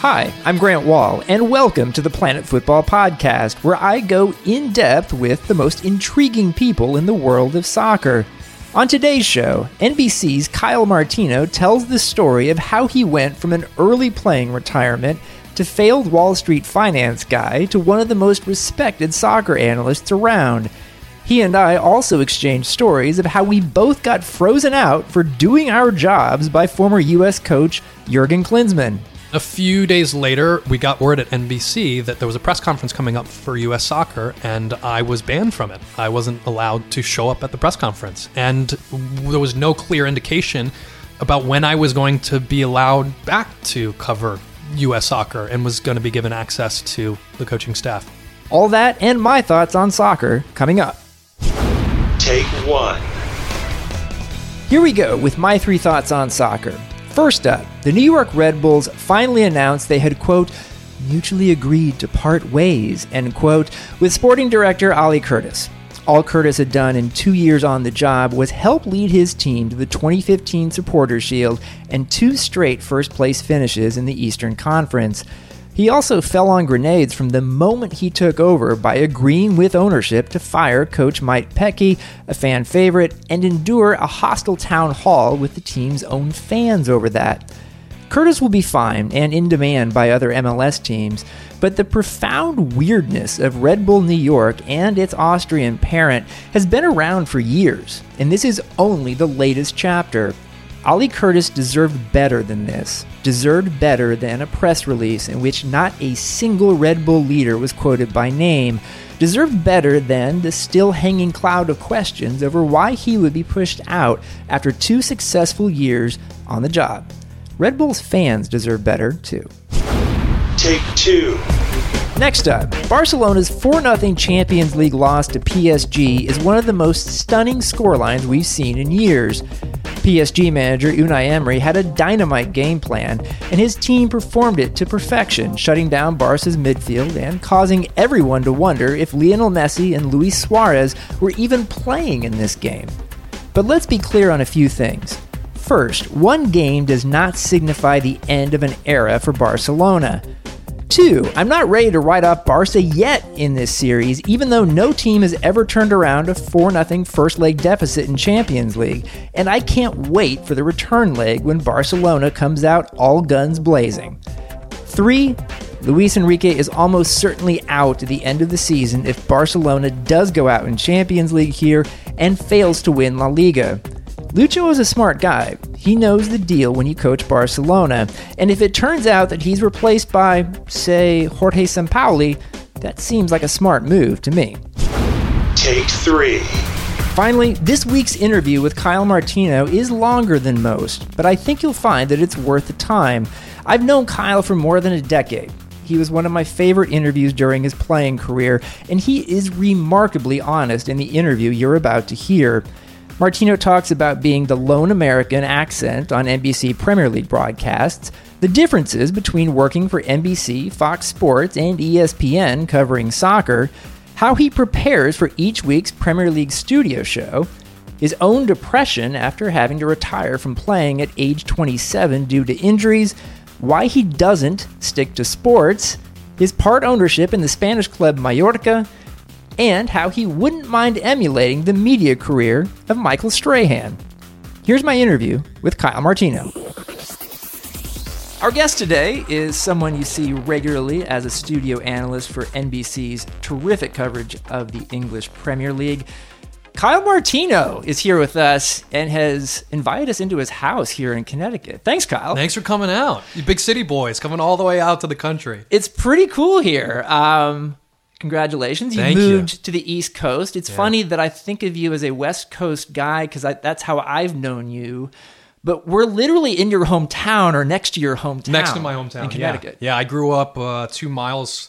Hi, I'm Grant Wahl, and welcome to the Planet Football Podcast, where I go in depth with the most intriguing people in the world of soccer. On today's show, NBC's Kyle Martino tells the story of how he went from an early playing retirement to failed Wall Street finance guy to one of the most respected soccer analysts around. He and I also exchanged stories of how we both got frozen out for doing our jobs by former U.S. coach Jurgen Klinsmann. A few days later, we got word at NBC that there was a press conference coming up for US soccer, and I was banned from it. I wasn't allowed to show up at the press conference, and there was no clear indication about when I was going to be allowed back to cover US soccer and was going to be given access to the coaching staff. All that and my thoughts on soccer coming up. Take one. Here we go with my three thoughts on soccer. First up, the New York Red Bulls finally announced they had, quote, mutually agreed to part ways, end quote, with sporting director Ali Curtis. All Curtis had done in two years on the job was help lead his team to the 2015 Supporters Shield and two straight first place finishes in the Eastern Conference. He also fell on grenades from the moment he took over by agreeing with ownership to fire coach Mike Petke, a fan favorite, and endure a hostile town hall with the team's own fans over that. Curtis will be fine and in demand by other MLS teams, but the profound weirdness of Red Bull New York and its Austrian parent has been around for years, and this is only the latest chapter. Ali Curtis deserved better than this, deserved better than a press release in which not a single Red Bull leader was quoted by name, deserved better than the still hanging cloud of questions over why he would be pushed out after two successful years on the job. Red Bull's fans deserve better too. Take two. Next up, Barcelona's 4 0 Champions League loss to PSG is one of the most stunning scorelines we've seen in years. PSG manager Unai Emery had a dynamite game plan, and his team performed it to perfection, shutting down Barca's midfield and causing everyone to wonder if Lionel Messi and Luis Suarez were even playing in this game. But let's be clear on a few things. First, one game does not signify the end of an era for Barcelona. Two, I'm not ready to write off Barca yet in this series, even though no team has ever turned around a 4 0 first leg deficit in Champions League, and I can't wait for the return leg when Barcelona comes out all guns blazing. Three, Luis Enrique is almost certainly out at the end of the season if Barcelona does go out in Champions League here and fails to win La Liga. Lucho is a smart guy. He knows the deal when you coach Barcelona, and if it turns out that he's replaced by, say, Jorge Sampaoli, that seems like a smart move to me. Take three. Finally, this week's interview with Kyle Martino is longer than most, but I think you'll find that it's worth the time. I've known Kyle for more than a decade. He was one of my favorite interviews during his playing career, and he is remarkably honest in the interview you're about to hear. Martino talks about being the lone American accent on NBC Premier League broadcasts, the differences between working for NBC, Fox Sports, and ESPN covering soccer, how he prepares for each week's Premier League studio show, his own depression after having to retire from playing at age 27 due to injuries, why he doesn't stick to sports, his part ownership in the Spanish club Mallorca, and how he wouldn't mind emulating the media career of Michael Strahan. Here's my interview with Kyle Martino. Our guest today is someone you see regularly as a studio analyst for NBC's terrific coverage of the English Premier League. Kyle Martino is here with us and has invited us into his house here in Connecticut. Thanks, Kyle. Thanks for coming out. You big city boys coming all the way out to the country. It's pretty cool here. Um, congratulations. You Thank moved you. to the East Coast. It's funny that I think of you as a West Coast guy because that's how I've known you. But we're literally in your hometown or next to your hometown. Next to my hometown, in Connecticut. Yeah, yeah I grew up uh, two miles,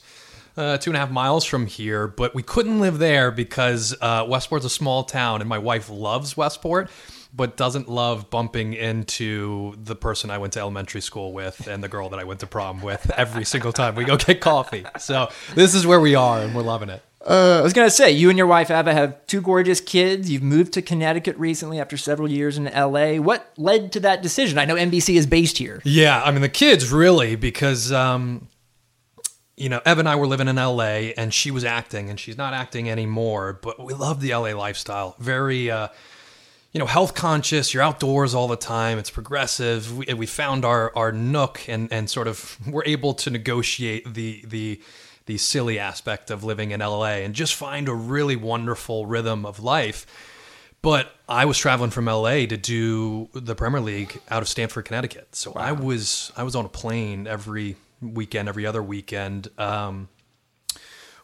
uh, two and a half miles from here, but we couldn't live there because uh, Westport's a small town, and my wife loves Westport, but doesn't love bumping into the person I went to elementary school with and the girl that I went to prom with every single time we go get coffee. So this is where we are, and we're loving it. Uh, I was gonna say, you and your wife Ava have two gorgeous kids. You've moved to Connecticut recently after several years in LA. What led to that decision? I know NBC is based here. Yeah, I mean the kids really because um, you know Ev and I were living in L.A. and she was acting and she's not acting anymore. But we love the L.A. lifestyle. Very. Uh, you know, health conscious. You're outdoors all the time. It's progressive. We, we found our our nook and and sort of we're able to negotiate the the the silly aspect of living in LA and just find a really wonderful rhythm of life. But I was traveling from LA to do the Premier League out of Stamford, Connecticut. So I was I was on a plane every weekend, every other weekend. Um,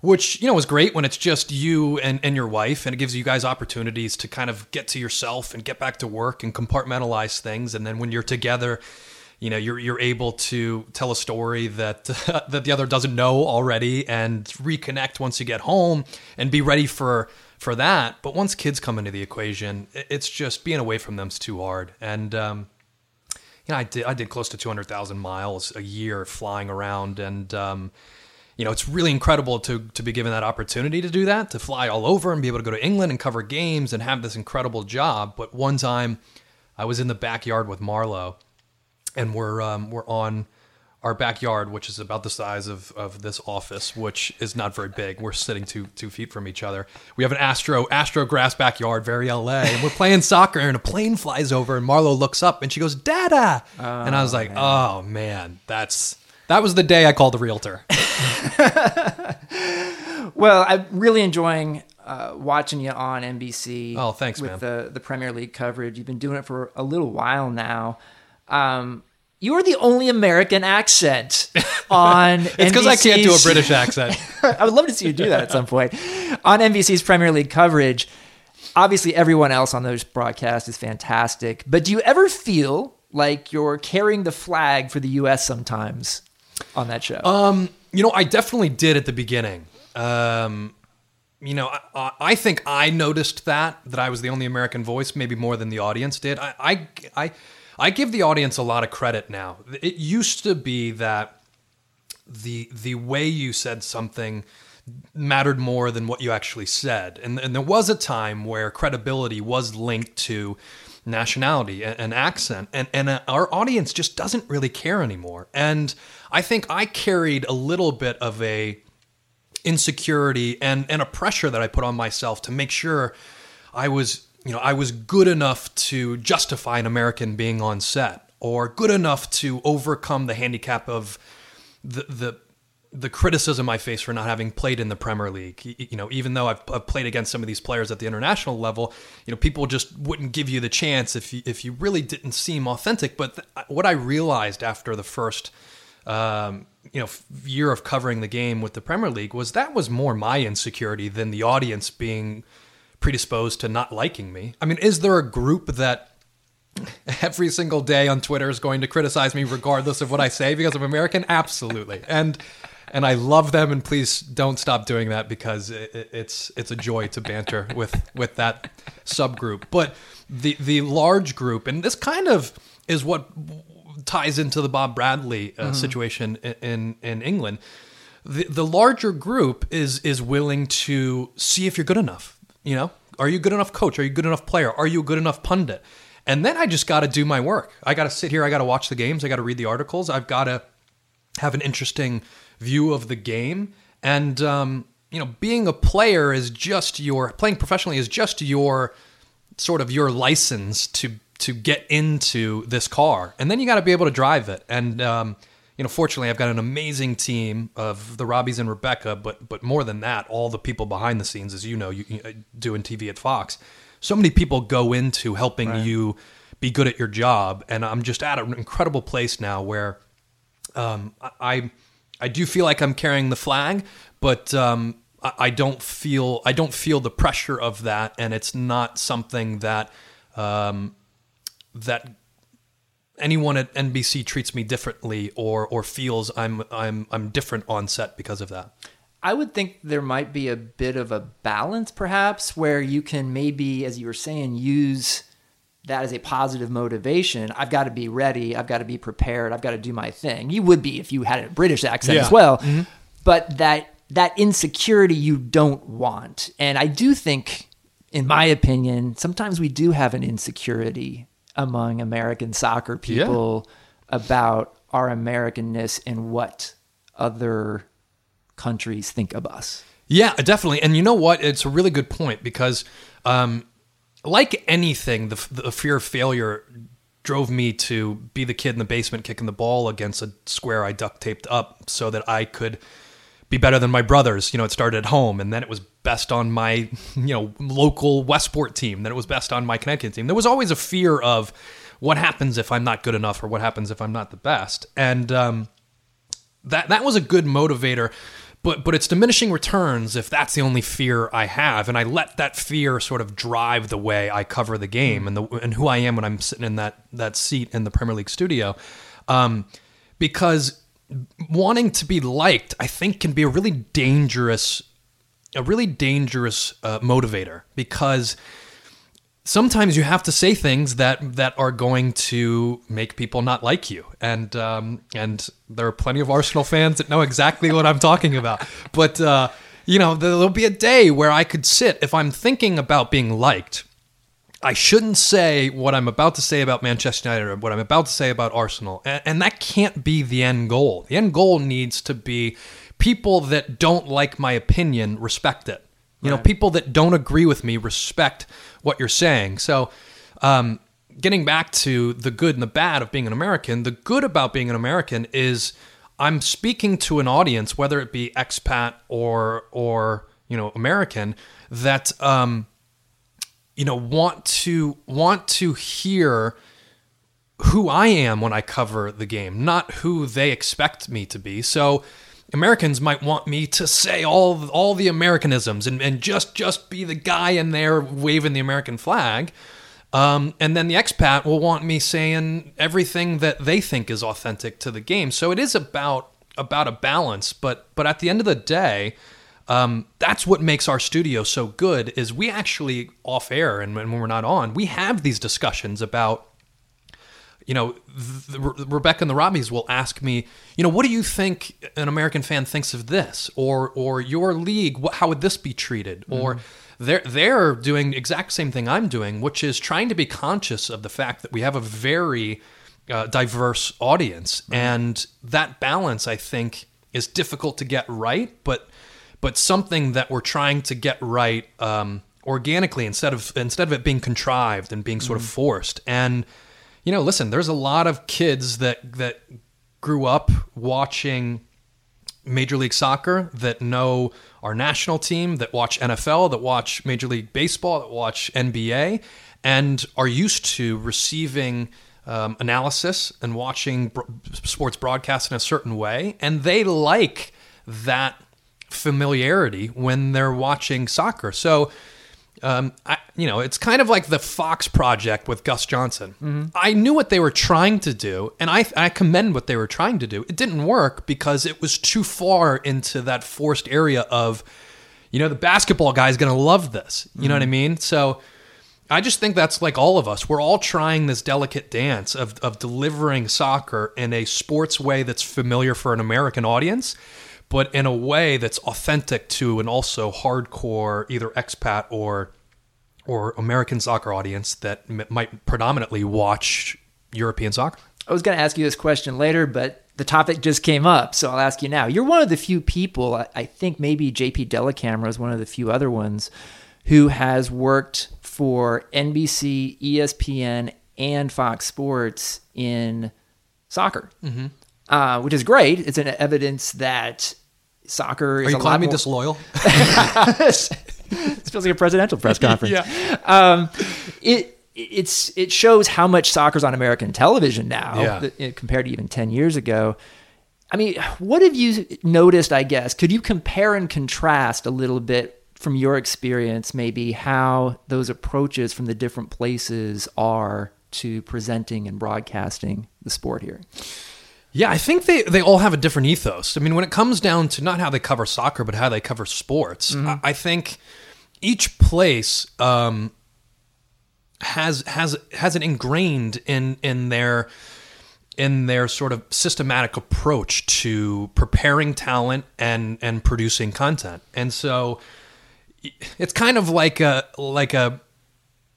which you know is great when it's just you and, and your wife and it gives you guys opportunities to kind of get to yourself and get back to work and compartmentalize things. And then when you're together you know you're you're able to tell a story that that the other doesn't know already and reconnect once you get home and be ready for for that. But once kids come into the equation it's just being away from them's too hard. And um you know, I did I did close to 200,000 miles a year flying around. And um you know, it's really incredible to to be given that opportunity to do that, to fly all over and be able to go to England and cover games and have this incredible job. But one time, I was in the backyard with Marlowe, and we're um, we're on our backyard, which is about the size of, of this office, which is not very big. We're sitting two two feet from each other. We have an Astro Astro grass backyard, very LA, and we're playing soccer, and a plane flies over, and Marlowe looks up, and she goes, "Dada," and I was like, "Oh man, that's." That was the day I called the realtor. Well, I'm really enjoying uh, watching you on NBC. Oh, thanks, with man. the the Premier League coverage. You've been doing it for a little while now. Um, you are the only American accent on. NBC. It's because I can't do a British accent. I would love to see you do that at some point on NBC's Premier League coverage. Obviously, everyone else on those broadcasts is fantastic, but do you ever feel like you're carrying the flag for the U.S. sometimes on that show? Um, you know, I definitely did at the beginning. Um, you know, I, I think I noticed that that I was the only American voice, maybe more than the audience did. I, I, I, I give the audience a lot of credit now. It used to be that the the way you said something mattered more than what you actually said. And, and there was a time where credibility was linked to nationality and, and accent. And, and uh, our audience just doesn't really care anymore. And I think I carried a little bit of a insecurity and, and a pressure that I put on myself to make sure I was, you know, I was good enough to justify an American being on set or good enough to overcome the handicap of the, the the criticism I face for not having played in the Premier League. You know, even though I've, I've played against some of these players at the international level, you know, people just wouldn't give you the chance if you, if you really didn't seem authentic. But th- what I realized after the first, um, you know, year of covering the game with the Premier League was that was more my insecurity than the audience being predisposed to not liking me. I mean, is there a group that every single day on Twitter is going to criticize me regardless of what I say because I'm American? Absolutely. And and I love them and please don't stop doing that because it- it's it's a joy to banter with with that subgroup. But the the large group and this kind of is what ties into the Bob Bradley uh, situation in, in England. The the larger group is is willing to see if you're good enough. You know, are you a good enough coach? Are you a good enough player? Are you a good enough pundit? And then I just got to do my work. I got to sit here. I got to watch the games. I got to read the articles. I've got to have an interesting view of the game. And um, you know, being a player is just your playing professionally is just your sort of your license to to get into this car, and then you got to be able to drive it. And um, you know, fortunately, I've got an amazing team of the Robbies and Rebecca, but but more than that, all the people behind the scenes, as you know, you, you uh, doing TV at Fox. So many people go into helping you be good at your job, and I'm just at an incredible place now where um, I I do feel like I'm carrying the flag, but um, I, I don't feel I don't feel the pressure of that, and it's not something that um, that anyone at NBC treats me differently or or feels I'm I'm I'm different on set because of that. I would think there might be a bit of a balance, perhaps, where you can maybe, as you were saying, use that as a positive motivation. I've got to be ready. I've got to be prepared. I've got to do my thing. You would be if you had a British accent Yeah. as well. Mm-hmm. But that that insecurity you don't want. And I do think, in my opinion, sometimes we do have an insecurity among American soccer people about our Americanness and what other countries think of us. Yeah, definitely. And you know what? It's a really good point because, um, like anything, the, the fear of failure drove me to be the kid in the basement kicking the ball against a square I duct taped up so that I could be better than my brothers. You know, it started at home, and then it was best on my you know local Westport team. Then it was best on my Connecticut team. There was always a fear of what happens if I'm not good enough, or what happens if I'm not the best, and um, that that was a good motivator. But but it's diminishing returns if that's the only fear I have, and I let that fear sort of drive the way I cover the game and the and who I am when I'm sitting in that that seat in the Premier League studio, um, because wanting to be liked, I think, can be a really dangerous, a really dangerous uh, motivator because sometimes you have to say things that that are going to make people not like you, and um, and there are plenty of Arsenal fans that know exactly what I'm talking about. But uh, you know, there'll be a day where I could sit if I'm thinking about being liked. I shouldn't say what I'm about to say about Manchester United or what I'm about to say about Arsenal. And, and, that can't be the end goal. The end goal needs to be people that don't like my opinion respect it. You right. know, people that don't agree with me respect what you're saying. So, um, getting back to the good and the bad of being an American, the good about being an American is I'm speaking to an audience, whether it be expat or or you know American, that um, you know want to want to hear who I am when I cover the game, not who they expect me to be. So Americans might want me to say all all the Americanisms and, and just just be the guy in there waving the American flag. Um, and then the expat will want me saying everything that they think is authentic to the game. So it is about about a balance, but but at the end of the day, um, that's what makes our studio so good. Is we actually off air and when we're not on, we have these discussions about you know, the, Rebecca and the Robbies will ask me, you know, what do you think an American fan thinks of this, or or your league? What, how would this be treated? Mm-hmm. Or they're they're doing exact same thing I'm doing, which is trying to be conscious of the fact that we have a very uh, diverse audience, mm-hmm. and that balance, I think, is difficult to get right, but but something that we're trying to get right um, organically instead of instead of it being contrived and being sort mm-hmm. of forced and you know, listen, there's a lot of kids that that grew up watching Major League Soccer that know our national team, that watch NFL, that watch Major League Baseball, that watch NBA, and are used to receiving um, analysis and watching bro- sports broadcast in a certain way, and they like that familiarity when they're watching soccer. So um, I, you know, it's kind of like the Fox project with Gus Johnson. Mm-hmm. I knew what they were trying to do, and I, I commend what they were trying to do. It didn't work because it was too far into that forced area of, you know, the basketball guy is going to love this. You mm-hmm. know what I mm-hmm. mean? So I just think that's like all of us. We're all trying this delicate dance of, of delivering soccer in a sports way that's familiar for an American audience but in a way that's authentic to an also hardcore either expat or or American soccer audience that m- might predominantly watch European soccer. I was going to ask you this question later, but the topic just came up, so I'll ask you now. You're one of the few people, I think maybe JP Dellacamera is one of the few other ones, who has worked for NBC, ESPN, and Fox Sports in soccer. Mm-hmm uh, which is great. It's an evidence that soccer is Are you a calling me more... disloyal? this feels like a presidential press conference. yeah. Um, it it's it shows how much soccer's on American television now yeah. compared to even 10 years ago. I mean, what have you noticed, I guess? Could you compare and contrast a little bit from your experience maybe how those approaches from the different places are to presenting and broadcasting the sport here? Yeah, I think they, they all have a different ethos. I mean, when it comes down to not how they cover soccer, but how they cover sports, mm-hmm. I, I, think each place um, has has has it ingrained in in their in their sort of systematic approach to preparing talent and and producing content. And so it's kind of like a like a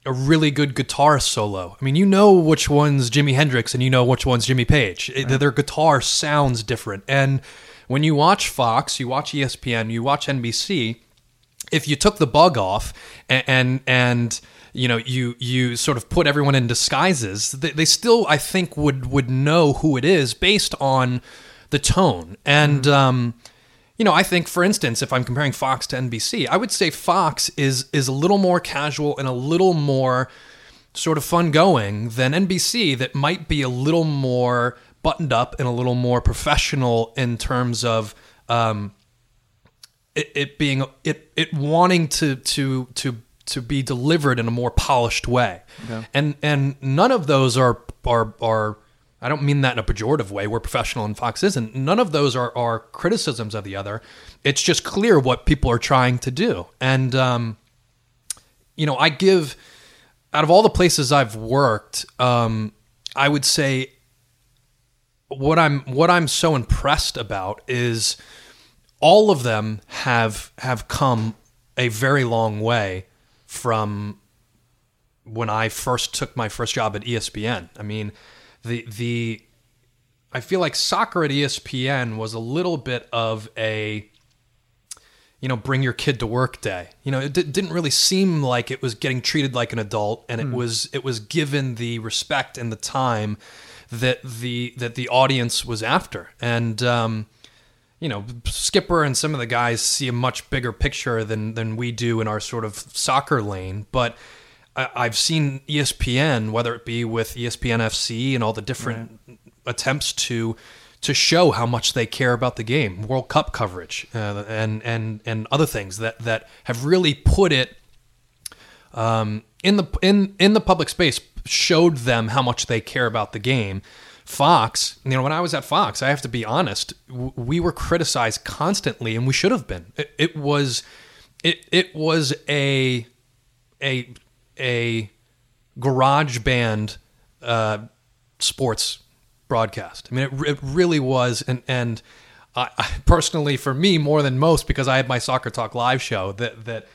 a really good guitar solo. I mean, you know which one's Jimi Hendrix and you know which one's Jimmy Page. It- Their guitar sounds different. And when you watch Fox, you watch ESPN, you watch NBC, if you took the bug off and and, and you know you you sort of put everyone in disguises, they, they still I think would would know who it is based on the tone. And um, you know, I think for instance, if I'm comparing Fox to NBC, I would say Fox is is a little more casual and a little more sort of fun going than NBC that might be a little more buttoned up and a little more professional in terms of um, it, it being it it wanting to to to to be delivered in a more polished way, and and none of those are are are. I don't mean that in a pejorative way. We're professional and Fox isn't. None of those are, are criticisms of the other. It's just clear what people are trying to do. And, um, you know, I give, out of all the places I've worked, um, I would say what I'm what I'm so impressed about is all of them have have come a very long way from when I first took my first job at ESPN. I mean, the the I feel like soccer at ESPN was a little bit of a you know, bring your kid to work day. You know, it d- didn't really seem like it was getting treated like an adult, and it was it was given the respect and the time that the that the audience was after. And um, you know, Skipper and some of the guys see a much bigger picture than than we do in our sort of soccer lane. But I, I've seen ESPN, whether it be with ESPN FC and all the different attempts to to show how much they care about the game, World Cup coverage, uh, and and and other things that that have really put it um, in the in in the public space, showed them how much they care about the game. Fox, you know, when I was at Fox, I have to be honest, we were criticized constantly, and we should have been. It, it was, it it was a a a garage band uh, sports broadcast. I mean, it, it really was, and and I, I personally, for me, more than most, because I had my Soccer Talk live show that that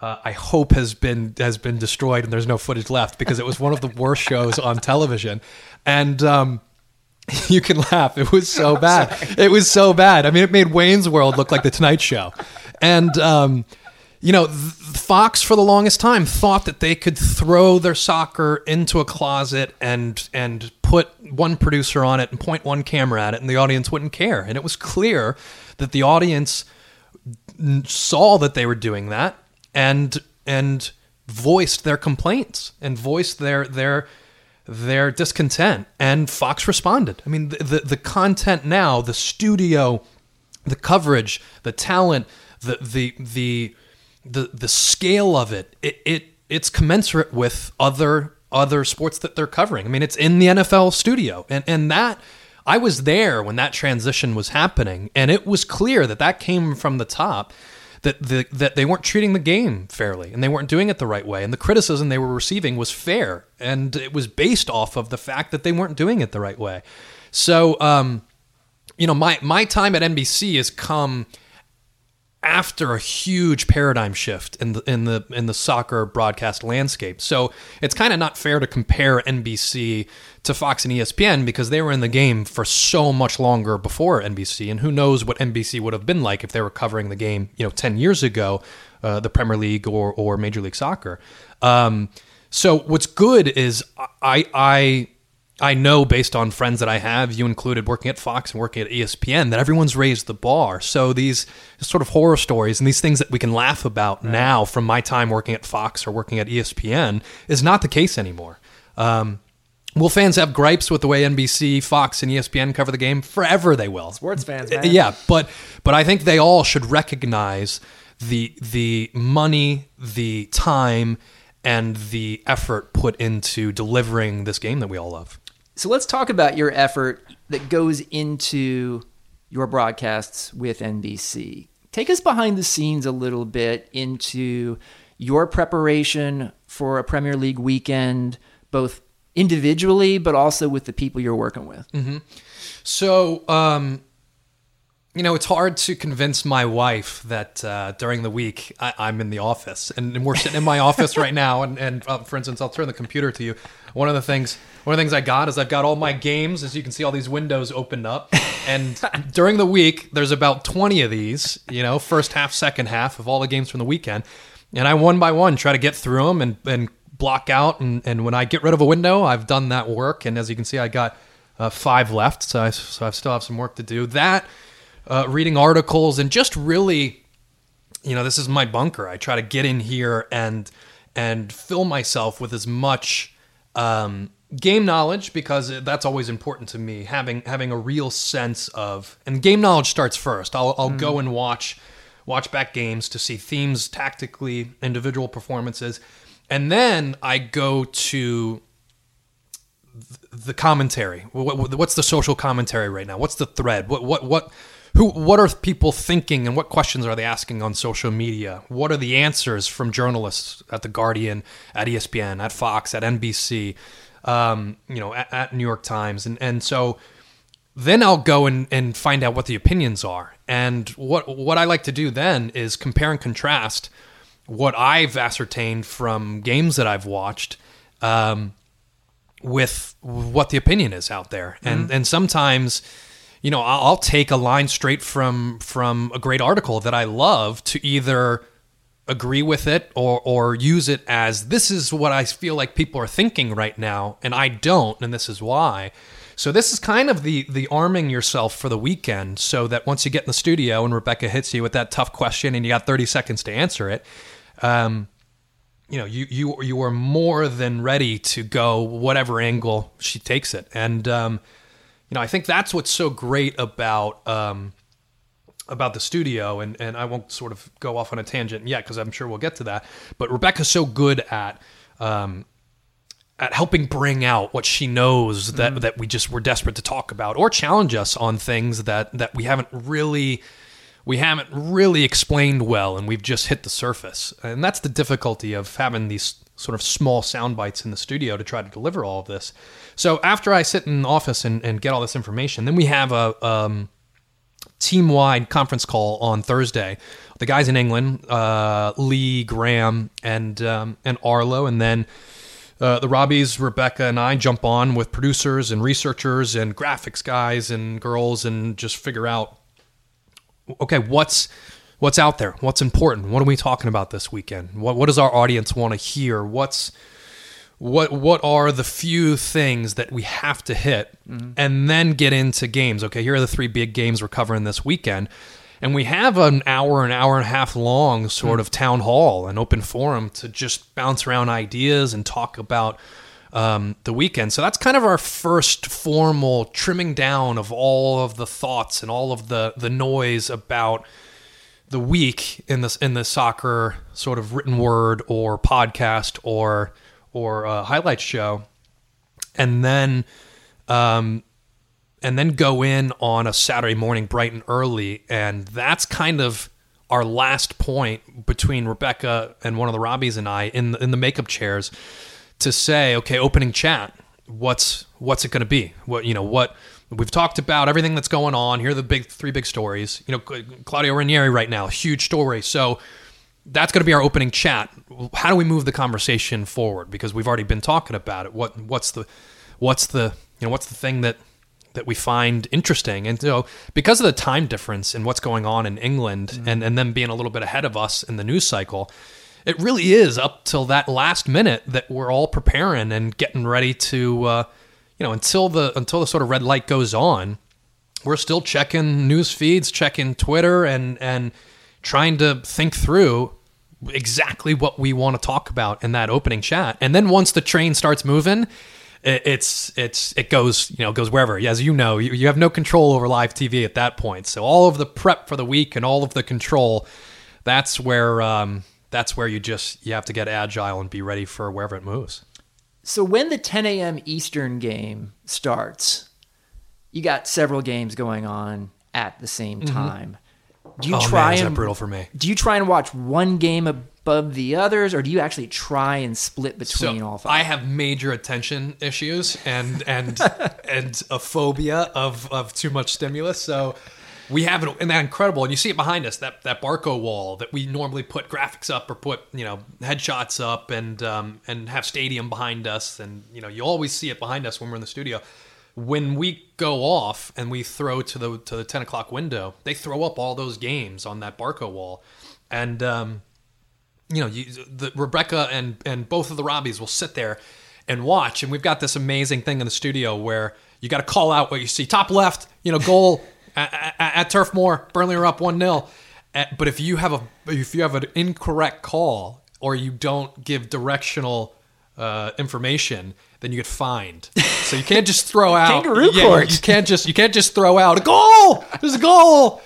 uh, I hope has been has been destroyed and there's no footage left because it was one of the worst shows on television, and. Um, you can laugh. It was so bad. It was so bad. I mean, it made Wayne's World look like the Tonight Show, and um, you know, Fox for the longest time thought that they could throw their soccer into a closet and and put one producer on it and point one camera at it, and the audience wouldn't care. And it was clear that the audience saw that they were doing that and and voiced their complaints and voiced their their their discontent and Fox responded. I mean the, the the content now, the studio, the coverage, the talent, the the the the the scale of it, it, it it's commensurate with other other sports that they're covering. I mean, it's in the NFL studio, and and that I was there when that transition was happening, and it was clear that that came from the top. That the that they weren't treating the game fairly, and they weren't doing it the right way, and the criticism they were receiving was fair, and it was based off of the fact that they weren't doing it the right way. So, um, you know, my my time at NBC has come after a huge paradigm shift in the in the in the soccer broadcast landscape. So it's kind of not fair to compare NBC to Fox and ESPN because they were in the game for so much longer before NBC, and who knows what NBC would have been like if they were covering the game, you know, ten years ago, uh, the Premier League or or Major League Soccer. Um, so what's good is I I I know based on friends that I have, you included working at Fox and working at ESPN, that everyone's raised the bar. So these sort of horror stories and these things that we can laugh about now from my time working at Fox or working at ESPN is not the case anymore. Um, will fans have gripes with the way NBC, Fox, and ESPN cover the game? Forever they will. Sports fans, man. Yeah, but but I think they all should recognize the the money, the time, and the effort put into delivering this game that we all love. So let's talk about your effort that goes into your broadcasts with NBC. Take us behind the scenes a little bit into your preparation for a Premier League weekend, both individually, but also with the people you're working with? So, um, you know, it's hard to convince my wife that uh, during the week I, I'm in the office, and, and we're sitting in my office right now. And, and uh, for instance, I'll turn the computer to you. One of the things, one of the things I got is I've got all my games, as you can see, all these windows opened up. And during the week, there's about 20 of these. You know, first half, second half of all the games from the weekend, and I one by one try to get through them and and block out. And, and when I get rid of a window, I've done that work. And as you can see, I got uh, five left, so I so I still have some work to do. That uh, reading articles and just really, you know, this is my bunker. I try to get in here and and fill myself with as much um, game knowledge because that's always important to me. Having having a real sense of and game knowledge starts first. I'll I'll go and watch watch back games to see themes tactically, individual performances, and then I go to the commentary. What, what- what's the social commentary right now? What's the thread? What what what who what are people thinking and what questions are they asking on social media? What are the answers from journalists at the Guardian, at ESPN, at Fox, at NBC, um, you know, at, at New York Times, and and so then I'll go and, and find out what the opinions are. And what what I like to do then is compare and contrast what I've ascertained from games that I've watched. Um, with what the opinion is out there and and sometimes you know I'll, I'll take a line straight from from a great article that i love to either agree with it or or use it as this is what i feel like people are thinking right now and i don't and this is why. So this is kind of the the arming yourself for the weekend so that once you get in the studio and rebecca hits you with that tough question and you got 30 seconds to answer it um, you know you you you are more than ready to go whatever angle she takes it. And um, you know i think that's what's so great about um, about the studio and and i won't sort of go off on a tangent yet because i'm sure we'll get to that but rebecca's so good at um, at helping bring out what she knows that that we just were desperate to talk about or challenge us on things that that we haven't really we haven't really explained well and we've just hit the surface. And that's the difficulty of having these sort of small sound bites in the studio to try to deliver all of this so after i sit in the office and, and get all this information then we have a um, team-wide conference call on thursday the guys in england uh, lee graham and um, and arlo and then uh, the Robbies, Rebecca, and I jump on with producers and researchers and graphics guys and girls and just figure out okay, what's what's out there? What's important? What are we talking about this weekend? What what does our audience want to hear? What's what what are the few things that we have to hit and then get into games? Okay here are the three big games we're covering this weekend. And we have an hour an hour and a half long sort of town hall an open forum to just bounce around ideas and talk about um, the weekend. So that's kind of our first formal trimming down of all of the thoughts and all of the the noise about the week in this in the soccer sort of written word or podcast or or uh, highlight show, and then um, and then go in on a Saturday morning bright and early, and that's kind of our last point between Rebecca and one of the Robbies and I in the, in the makeup chairs to say, okay, opening chat. What's what's it going to be? What you know what we've talked about everything that's going on. Here are the big three big stories. You know, Claudio Ranieri right now, huge story. So that's going to be our opening chat. How do we move the conversation forward? Because we've already been talking about it. What what's the what's the you know what's the thing that that we find interesting? And so because of the time difference and what's going on in England and and them being a little bit ahead of us in the news cycle, it really is up till that last minute that we're all preparing and getting ready to uh, you know until the until the sort of red light goes on we're still checking news feeds, checking Twitter, and and trying to think through exactly what we want to talk about in that opening chat. And then once the train starts moving, it, it's it's it goes you know goes wherever. As you know, you, you have no control over live TV at that point. So all of the prep for the week and all of the control, that's where um, that's where you just you have to get agile and be ready for wherever it moves. So when the 10 a.m. Eastern game starts, you got several games going on at the same time. Do you oh try man, is and that brutal for me? do you try and watch one game above the others, or do you actually try and split between all five? I have major attention issues and and and a phobia of of too much stimulus. So we have it and that incredible and you see it behind us that that barco wall that we normally put graphics up or put you know headshots up and um, and have stadium behind us and you know you always see it behind us when we're in the studio when we go off and we throw to the to the 10 o'clock window they throw up all those games on that barco wall. And um, you know you, the, rebecca and and both of the robbies will sit there and watch. And we've got this amazing thing in the studio where you got to call out what you see. Top left you know goal at, at, at Turf Moor. Burnley are up one 0 But if you have a if you have an incorrect call or you don't give directional uh, information, then you get fined. So you can't just throw out kangaroo yeah, court. You can't just you can't just throw out a goal. There's a goal.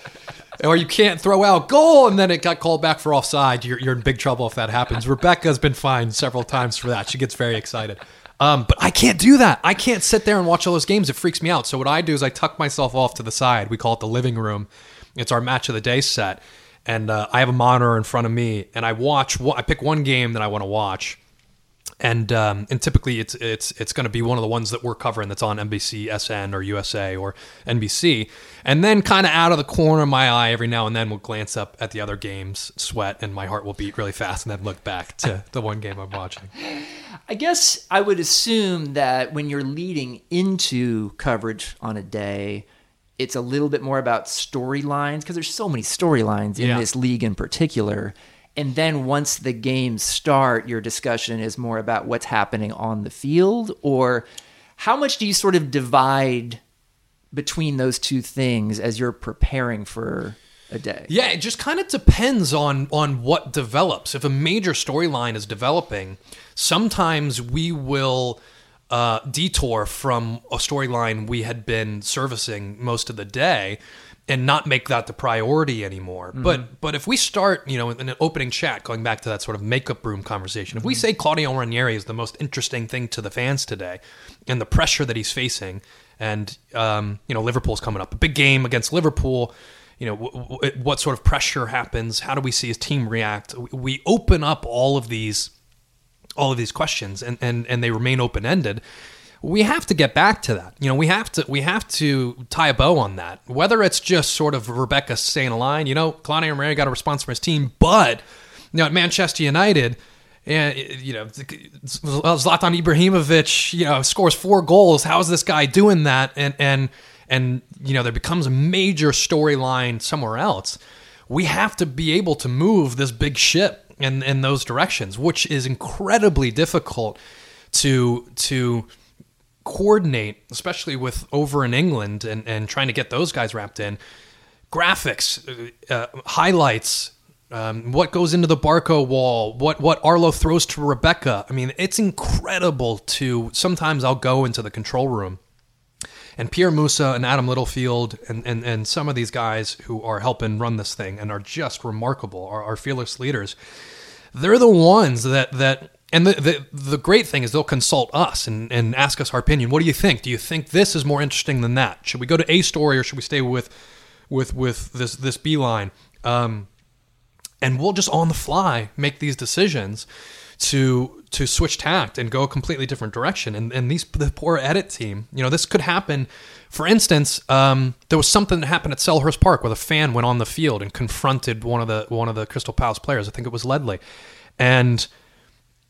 Or you can't throw out goal and then it got called back for offside. You're, you're in big trouble if that happens. Rebecca's been fined several times for that. She gets very excited. Um, but I can't do that. I can't sit there and watch all those games. It freaks me out. So what I do is I tuck myself off to the side. We call it the living room. It's our match of the day set, and uh, I have a monitor in front of me, and I watch. I pick one game that I want to watch, and um, and typically it's it's it's going to be one of the ones that we're covering that's on NBC, SN, or USA or NBC, and then kind of out of the corner of my eye every now and then we'll glance up at the other games, sweat, and my heart will beat really fast, and then look back to the one game I'm watching. I guess I would assume that when you're leading into coverage on a day, it's a little bit more about storylines because there's so many storylines in Yeah. this league in particular. And then once the games start, your discussion is more about what's happening on the field, or how much do you sort of divide between those two things as you're preparing for a day? Yeah, it just kind of depends on on what develops. If a major storyline is developing, sometimes we will uh, detour from a storyline we had been servicing most of the day and not make that the priority anymore. But but if we start, you know, in an opening chat, going back to that sort of makeup room conversation, if we say Claudio Ranieri is the most interesting thing to the fans today, and the pressure that he's facing, and um, you know, Liverpool's coming up, a big game against Liverpool. You know, w- w- what sort of pressure happens? How do we see his team react? We open up all of these all of these questions and, and, and they remain open ended, we have to get back to that. You know, we have to we have to tie a bow on that. Whether it's just sort of Rebecca saying a line, you know, Claudio Ranieri got a response from his team, but you know, at Manchester United, and you know, uh, Zlatan Ibrahimovic, you know, scores four goals. How is this guy doing that? And and and you know, there becomes a major storyline somewhere else. We have to be able to move this big ship in in those directions, which is incredibly difficult to to coordinate, especially with over in England and, and trying to get those guys wrapped in. Graphics, uh, uh, highlights, um, what goes into the Barco wall, what what Arlo throws to Rebecca. I mean, it's incredible to sometimes I'll go into the control room and Pierre Moossa and Adam Littlefield and, and, and some of these guys who are helping run this thing and are just remarkable, are, are fearless leaders. They're the ones that that and the, the the great thing is they'll consult us and, and ask us our opinion. What do you think? Do you think this is more interesting than that? Should we go to A story or should we stay with with with this this B line? Um, and we'll just on the fly make these decisions to to switch tact and go a completely different direction. And and these the poor edit team, you know, this could happen. For instance, um, there was something that happened at Selhurst Park where the fan went on the field and confronted one of the one of the Crystal Palace players. I think it was Ledley, and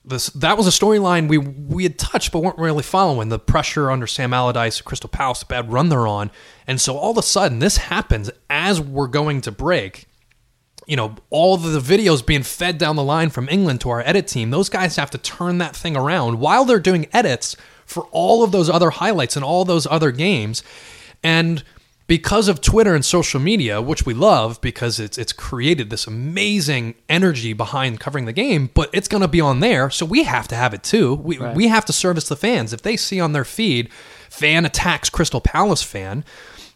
this that was a storyline we we had touched but weren't really following the pressure under Sam Allardyce, Crystal Palace, bad run they're on, and so all of a sudden this happens as we're going to break. You know, all of the videos being fed down the line from England to our edit team. Those guys have to turn that thing around while they're doing edits for all of those other highlights and all those other games, and because of Twitter and social media, which we love because it's it's created this amazing energy behind covering the game, but it's going to be on there, so we have to have it too. We Right. we have to service the fans. If they see on their feed, fan attacks Crystal Palace fan,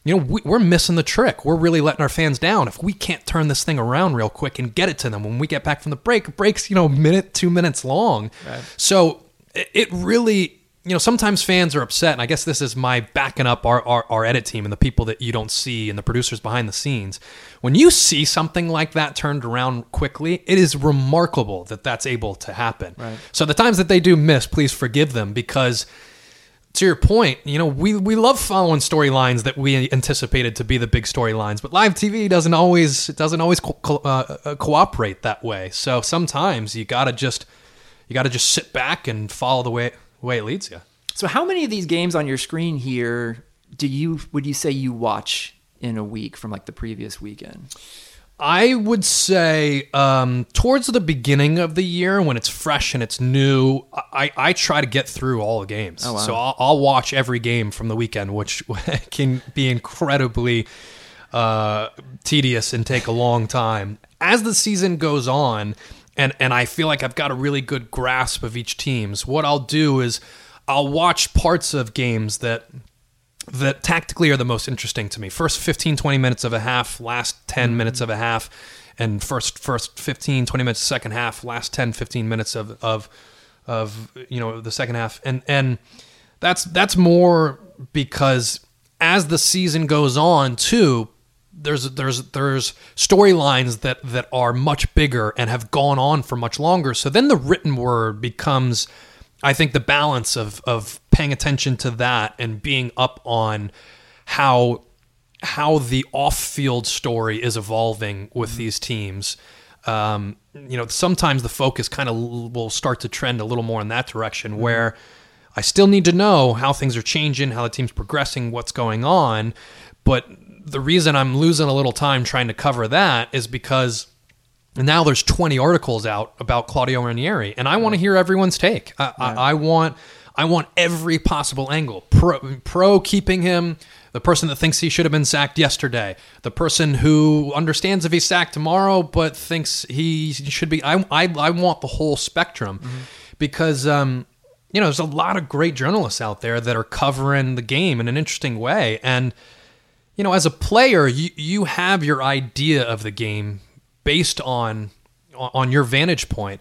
you know, we, we're missing the trick. We're really letting our fans down if we can't turn this thing around real quick and get it to them when we get back from the break. Breaks, you know, minute, two minutes long. So it, it really you know, sometimes fans are upset, and I guess this is my backing up our, our, our edit team and the people that you don't see and the producers behind the scenes. When you see something like that turned around quickly, it is remarkable that that's able to happen. Right. So the times that they do miss, please forgive them because to your point, you know, we, we love following storylines that we anticipated to be the big storylines, but live TV doesn't always it doesn't always co- co- uh, uh, cooperate that way. So sometimes you gotta just you gotta just sit back and follow the way way it leads you. So how many of these games on your screen here do you would you say you watch in a week from like the previous weekend? I would say um, towards the beginning of the year when it's fresh and it's new, I, I try to get through all the games. Oh, wow. So I'll, I'll watch every game from the weekend, which can be incredibly uh, tedious and take a long time. As the season goes on, and, and I feel like I've got a really good grasp of each team's, what I'll do is I'll watch parts of games that that tactically are the most interesting to me. First 15, 20 minutes of a half, last 10 mm-hmm. minutes of a half, and first first 15, 20 minutes second half, last 10, 15 minutes of of of you know the second half. And and that's that's more because as the season goes on too, there's there's there's storylines that that are much bigger and have gone on for much longer. So then the written word becomes I think the balance of of paying attention to that and being up on how how the off-field story is evolving with these teams. Um, you know, sometimes the focus kind of will start to trend a little more in that direction where I still need to know how things are changing, how the team's progressing, what's going on. But the reason I'm losing a little time trying to cover that is because now there's 20 articles out about Claudio Ranieri, and I want to hear everyone's take. I, I, I want I want every possible angle. Pro, pro keeping him, the person that thinks he should have been sacked yesterday, the person who understands if he's sacked tomorrow but thinks he should be. I I, I want the whole spectrum because. Um, you know, there's a lot of great journalists out there that are covering the game in an interesting way. And, you know, as a player, you, you have your idea of the game based on on your vantage point.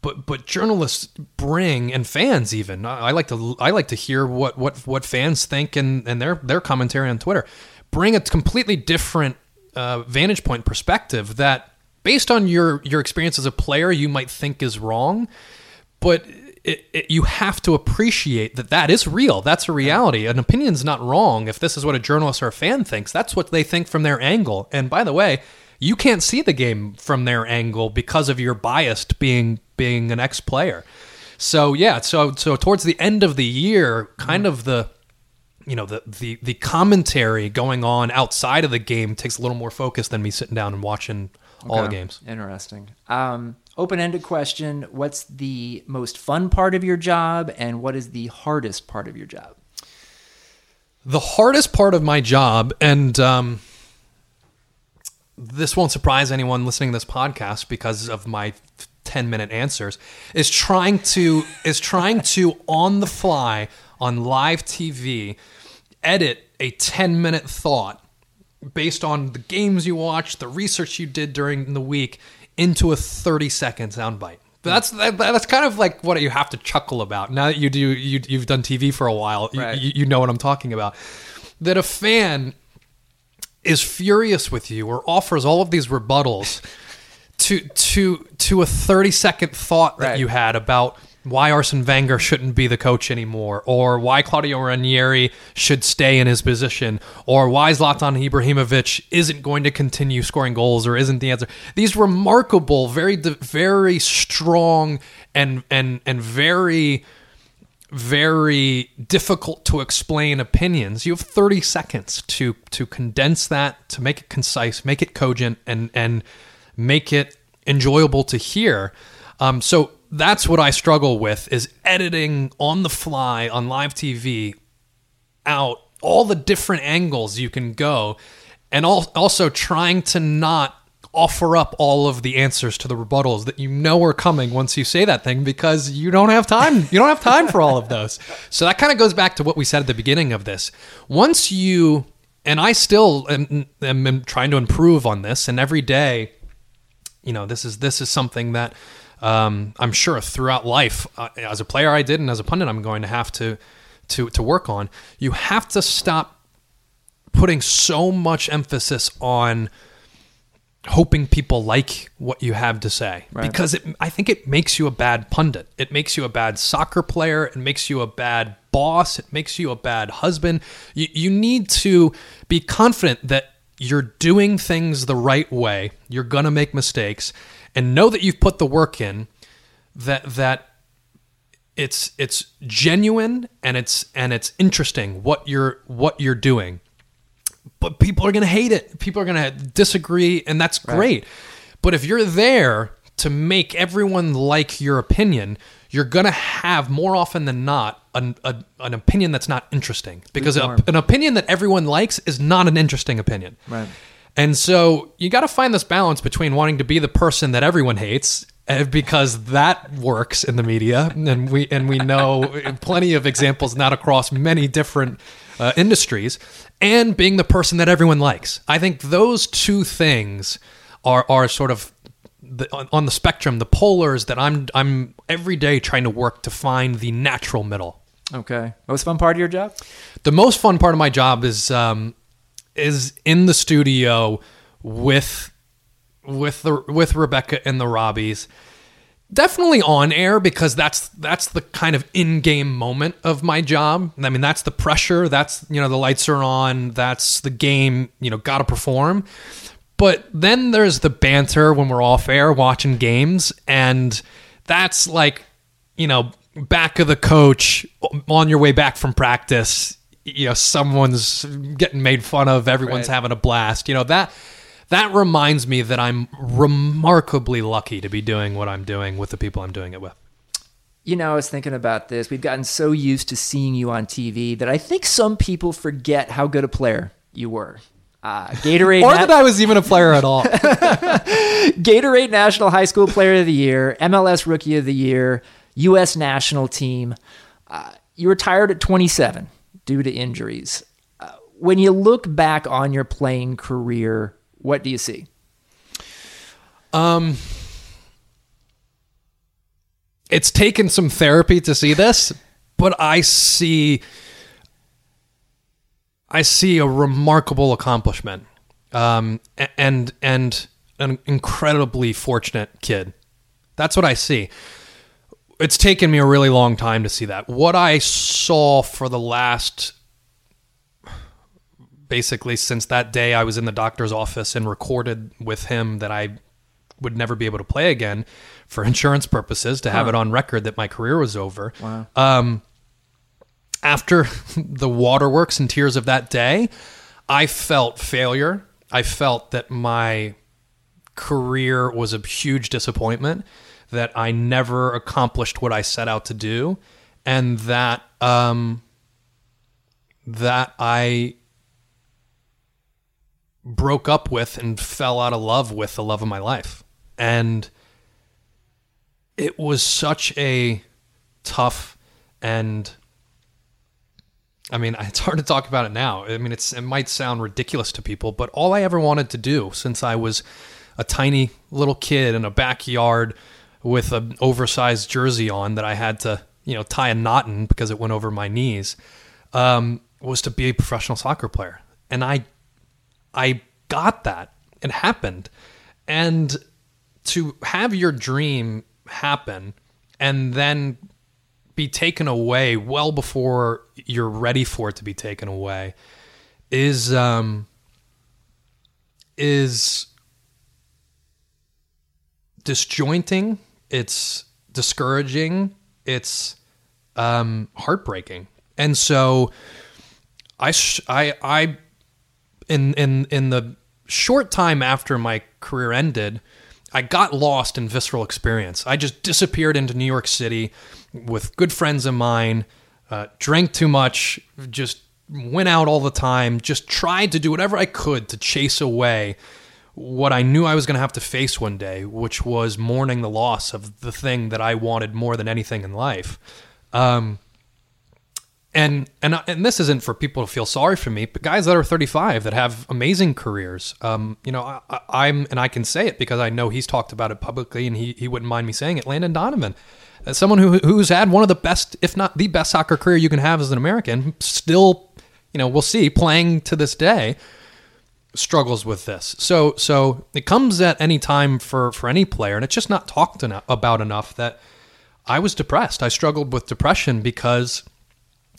But but journalists bring and fans even I like to I like to hear what what what fans think and and their their commentary on Twitter bring a completely different uh, vantage point perspective that based on your your experience as a player you might think is wrong, but it, it, you have to appreciate that that is real. That's a reality. An opinion's not wrong. If this is what a journalist or a fan thinks, that's what they think from their angle. And by the way, you can't see the game from their angle because of your biased being being an ex player. So yeah, so so towards the end of the year, kind of the you know the, the the commentary going on outside of the game takes a little more focus than me sitting down and watching all the games. Interesting. Um, open-ended question: What's the most fun part of your job, and what is the hardest part of your job? The hardest part of my job, and um, this won't surprise anyone listening to this podcast because of my 10 minute answers, is trying to is trying to on the fly on live TV edit a 10 minute thought based on the games you watched, the research you did during the week into a 30 second soundbite. That's that, that's kind of like what you have to chuckle about. Now that you do you you've done TV for a while, you- Right. you, you know what I'm talking about. That a fan is furious with you or offers all of these rebuttals to to to a 30 second thought that Right. you had about why Arsene Wenger shouldn't be the coach anymore, or why Claudio Ranieri should stay in his position, or why Zlatan Ibrahimovic isn't going to continue scoring goals or isn't the answer. These remarkable, very very strong and and and very very difficult to explain opinions. You have 30 seconds to to condense that, to make it concise, make it cogent, and and make it enjoyable to hear. Um, so that's what I struggle with is editing on the fly on live TV out all the different angles you can go, and also trying to not offer up all of the answers to the rebuttals that you know are coming once you say that thing because you don't have time. You don't have time for all of those. So that kind of goes back to what we said at the beginning of this. Once you and I still am, am, trying to improve on this, and every day you know this is this is something that Um, I'm sure throughout life, uh, as a player, I did, and as a pundit, I'm going to have to to to work on. You have to stop putting so much emphasis on hoping people like what you have to say Right. because it, I think it makes you a bad pundit. It makes you a bad soccer player. It makes you a bad boss. It makes you a bad husband. You, you need to be confident that you're doing things the right way. You're going to make mistakes and know that you've put the work in that that it's it's genuine and it's and it's interesting what you're what you're doing but people are going to hate it. People are going to disagree, and that's great. But if you're there to make everyone like your opinion, you're going to have more often than not an, a, an opinion that's not interesting because a, an opinion that everyone likes is not an interesting opinion. Right. And so you got to find this balance between wanting to be the person that everyone hates uh, because that works in the media and we and we know plenty of examples not across many different uh, industries and being the person that everyone likes. I think those two things are are sort of the, on, on the spectrum, the polars that I'm I'm every day trying to work to find the natural middle. Okay. Most fun part of your job? The most fun part of my job is um, is in the studio with with the with Rebecca and the Robbies. Definitely on air because that's that's the kind of in-game moment of my job. I mean, that's the pressure. That's you know the lights are on. That's the game. You know, got to perform. But then there's the banter when we're off air watching games, and that's like, you know, back of the coach on your way back from practice. You know, someone's getting made fun of. Everyone's Right. having a blast. You know that that reminds me that I'm remarkably lucky to be doing what I'm doing with the people I'm doing it with. You know, I was thinking about this. We've gotten so used to seeing you on TV that I think some people forget how good a player you were. Uh, Gatorade, Or that I was even a player at all. Gatorade National High School Player of the Year, MLS Rookie of the Year, U.S. National Team. Uh, you retired at 27 due to injuries. Uh, when you look back on your playing career, what do you see? Um, it's taken some therapy to see this, but I see I see a remarkable accomplishment, um, and and an incredibly fortunate kid. That's what I see. It's taken me a really long time to see that. What I saw for the last basically since that day I was in the doctor's office and recorded with him that I would never be able to play again for insurance purposes to have it on record that my career was over. Wow. Um, after the waterworks and tears of that day, I felt failure. I felt that my career was a huge disappointment, that I never accomplished what I set out to do, and that um, that I broke up with and fell out of love with the love of my life. And it was such a tough and I mean, it's hard to talk about it now. I mean, it's it might sound ridiculous to people, but all I ever wanted to do since I was a tiny little kid in a backyard with an oversized jersey on that I had to, you know, tie a knot in because it went over my knees, um, was to be a professional soccer player. And I I got that. It happened. And to have your dream happen and then be taken away well before you're ready for it to be taken away is um is disjointing it's discouraging it's um heartbreaking and so i sh- i i in in in the short time after my career ended, I got lost in visceral experience. I just disappeared into New York City with good friends of mine, uh, drank too much, just went out all the time, just tried to do whatever I could to chase away what I knew I was going to have to face one day, which was mourning the loss of the thing that I wanted more than anything in life. Um, and and and this isn't for people to feel sorry for me, but guys that are 35 that have amazing careers. Um, you know, I, I'm and I can say it because I know he's talked about it publicly, and he he wouldn't mind me saying it. Landon Donovan, as someone who who's had one of the best, if not the best, soccer career you can have as an American, still, you know, we'll see, playing to this day, struggles with this. So so it comes at any time for for any player, and it's just not talked enough, about enough that. I was depressed. I struggled with depression because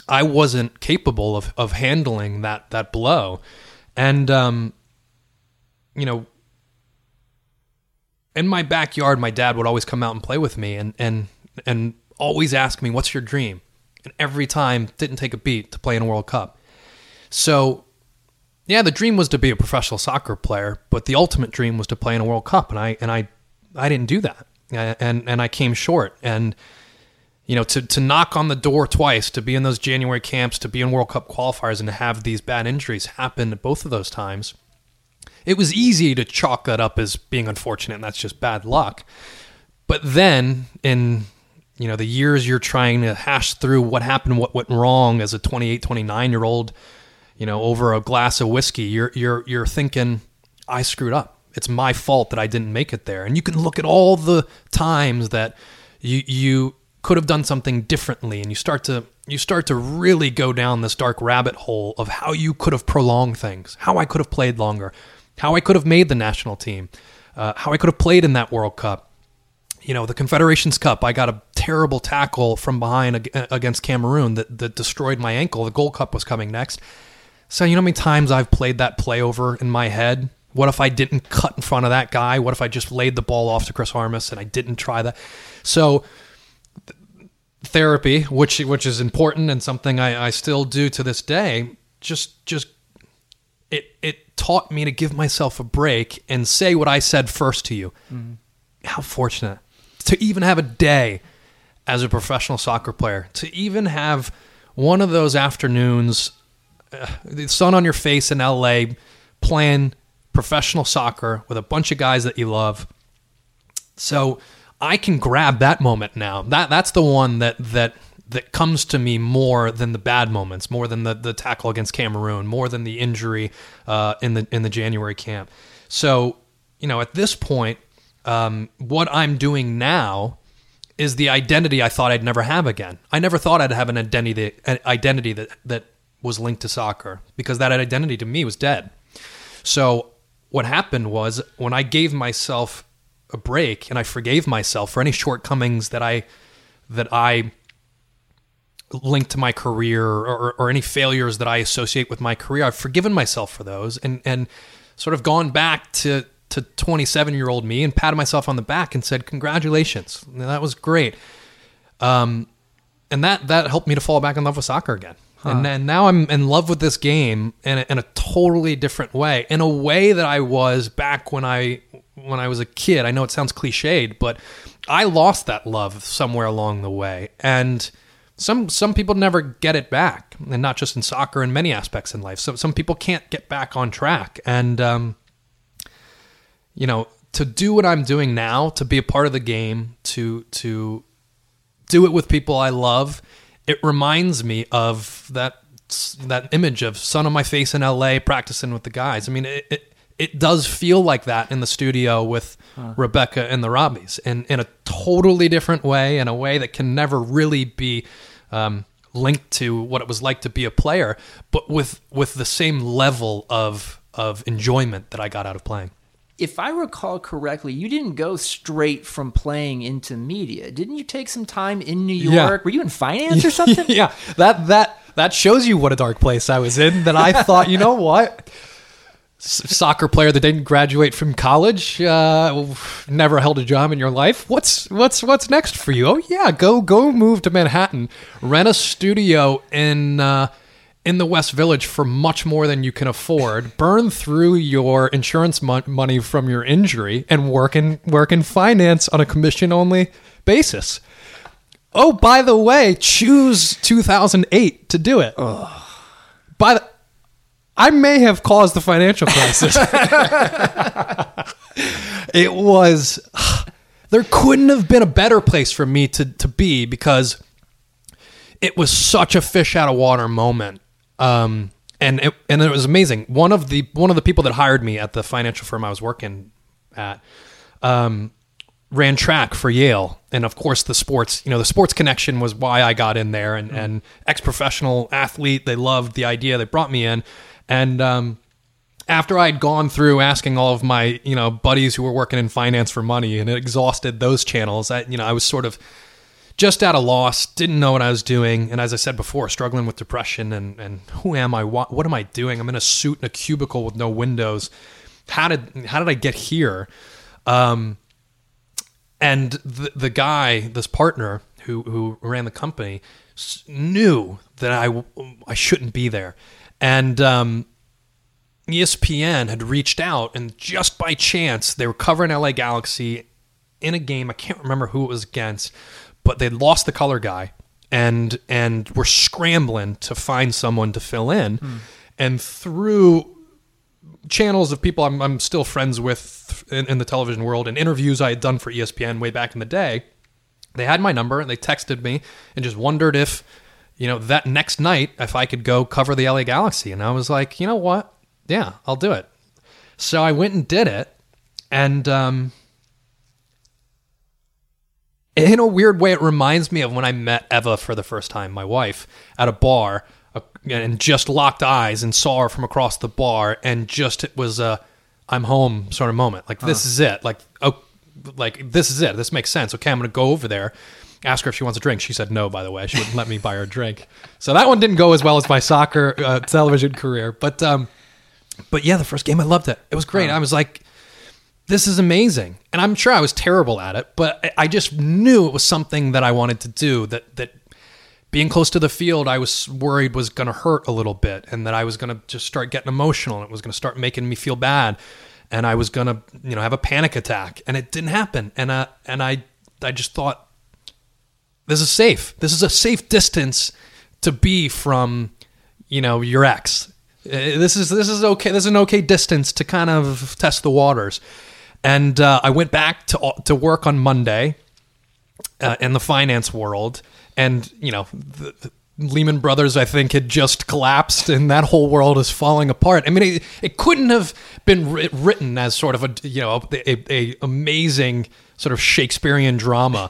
I wasn't capable of, of handling that that blow, and um, you know, in my backyard, my dad would always come out and play with me, and and and always ask me, "What's your dream?" And every time, didn't take a beat to play in a World Cup. So, yeah, the dream was to be a professional soccer player, but the ultimate dream was to play in a World Cup, and I and I I didn't do that, and and I came short, and you know, to, to knock on the door twice, to be in those January camps, to be in World Cup qualifiers, and to have these bad injuries happen both of those times, it was easy to chalk that up as being unfortunate, and that's just bad luck. But then, in you know the years you're trying to hash through what happened, what went wrong as a 28, 29 year old, you know, over a glass of whiskey, you're you're you're thinking, I screwed up. It's my fault that I didn't make it there. And you can look at all the times that you you could have done something differently and you start to you start to really go down this dark rabbit hole of how you could have prolonged things how i could have played longer how i could have made the national team uh, how i could have played in that world cup you know the confederations cup i got a terrible tackle from behind against cameroon that, that destroyed my ankle the gold cup was coming next so you know how many times i've played that play over in my head what if i didn't cut in front of that guy what if i just laid the ball off to chris armas and i didn't try that so therapy, which which is important and something I, I still do to this day, just just it it taught me to give myself a break and say what I said first to you. Mm-hmm. How fortunate to even have a day as a professional soccer player, to even have one of those afternoons, the sun on your face in LA, playing professional soccer with a bunch of guys that you love. So I can grab that moment now. That that's the one that that that comes to me more than the bad moments, more than the, the tackle against Cameroon, more than the injury uh, in the in the January camp. So, you know, at this point, um, what I'm doing now is the identity I thought I'd never have again. I never thought I'd have an identity an identity that that was linked to soccer because that identity to me was dead. So what happened was when I gave myself a break and I forgave myself for any shortcomings that I that I linked to my career or, or any failures that I associate with my career. I've forgiven myself for those and and sort of gone back to to 27 year old me and patted myself on the back and said congratulations that was great um, and that that helped me to fall back in love with soccer again huh. and, and now I'm in love with this game in a, in a totally different way in a way that I was back when I when I was a kid. I know it sounds cliched, but I lost that love somewhere along the way. And some some people never get it back, and not just in soccer, in many aspects in life. So some people can't get back on track. And um, you know, to do what I'm doing now, to be a part of the game, to to do it with people I love, it reminds me of that that image of sun on my face in LA practicing with the guys. I mean, it, it it does feel like that in the studio with huh. Rebecca and the Robbies, and in a totally different way, in a way that can never really be um, linked to what it was like to be a player, but with with the same level of of enjoyment that I got out of playing. If I recall correctly, you didn't go straight from playing into media. Didn't you take some time in New York? Yeah. Were you in finance or something? yeah, that that that shows you what a dark place I was in. That I thought, you know what soccer player that didn't graduate from college, uh, never held a job in your life. What's what's what's next for you? Oh yeah, go go move to Manhattan, rent a studio in uh, in the West Village for much more than you can afford. Burn through your insurance mo- money from your injury and work in work in finance on a commission only basis. Oh, by the way, choose 2008 to do it. Ugh. By the I may have caused the financial crisis. it was there couldn't have been a better place for me to to be because it was such a fish out of water moment. Um, and it, and it was amazing. One of the one of the people that hired me at the financial firm I was working at um, ran track for Yale, and of course the sports. You know, the sports connection was why I got in there, and, and ex professional athlete. They loved the idea. They brought me in, and um, after I'd gone through asking all of my you know buddies who were working in finance for money and it exhausted those channels, I you know I was sort of just at a loss, didn't know what I was doing, and as I said before, struggling with depression and and who am I? What, what am I doing? I'm in a suit in a cubicle with no windows. How did how did I get here? Um, and the the guy, this partner who who ran the company, knew that I I shouldn't be there, and um, ESPN had reached out, and just by chance, they were covering LA Galaxy in a game. I can't remember who it was against, but they'd lost the color guy, and and were scrambling to find someone to fill in, and through channels of people I'm, I'm still friends with in, in the television world and interviews I had done for ESPN way back in the day, they had my number and they texted me and just wondered if, you know, that next night if I could go cover the LA Galaxy. And I was like, you know what? Yeah, I'll do it. So I went and did it. And um, in a weird way, it reminds me of when I met Eva for the first time, my wife, at a bar, uh, and just locked eyes and saw her from across the bar, and just it was a "I'm home" sort of moment. Like this is it. Like oh, like this is it. This makes sense. Okay, I'm gonna go over there. Ask her if she wants a drink. She said no. By the way, she wouldn't let me buy her a drink. So that one didn't go as well as my soccer uh, television career. But um, but yeah, the first game I loved it. It was great. I was like, this is amazing. And I'm sure I was terrible at it, but I- just knew it was something that I wanted to do. That that being close to the field, I was worried was going to hurt a little bit, and that I was going to just start getting emotional, and it was going to start making me feel bad, and I was going to you know have a panic attack, and it didn't happen. And uh, and I I just thought this is safe. This is a safe distance to be from, you know, your ex. Uh, This is this is okay. This is an okay distance to kind of test the waters. And uh, I went back to to work on Monday uh, in the finance world, and you know, the, the Lehman Brothers, I think, had just collapsed, and that whole world is falling apart. I mean, it, it couldn't have been written as sort of a you know a, a amazing sort of Shakespearean drama.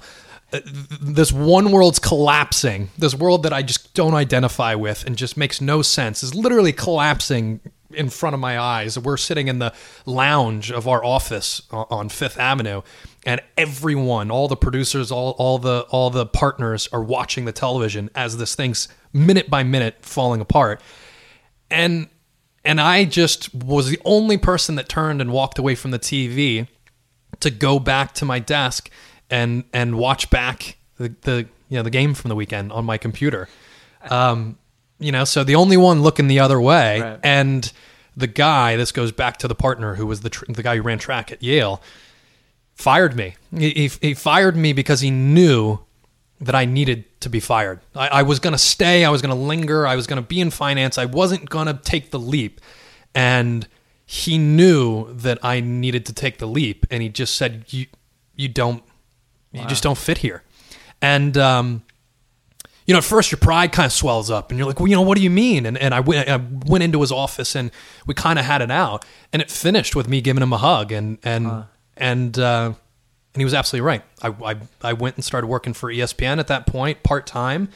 Uh, This one world's collapsing. This world that I just don't identify with and just makes no sense is literally collapsing in front of my eyes. We're sitting in the lounge of our office on Fifth Avenue, and everyone, all the producers, all, all the all the partners are watching the television as this thing's minute by minute falling apart. And and I just was the only person that turned and walked away from the TV to go back to my desk and and watch back the, the you know the game from the weekend on my computer. Um, you know, so the only one looking the other way, Right. and the guy. This goes back to the partner who was the tr- the guy who ran track at Yale. Fired me. He, he, he fired me because he knew that I needed to be fired. I, I was going to stay. I was going to linger. I was going to be in finance. I wasn't going to take the leap. And he knew that I needed to take the leap. And he just said, "You, you don't, you just don't fit here." And um, you know, at first your pride kind of swells up, and you're like, "Well, you know, what do you mean?" And and I went, I went into his office, and we kind of had it out, and it finished with me giving him a hug, and and and uh, and he was absolutely right. I, I I went and started working for ESPN at that point, part time,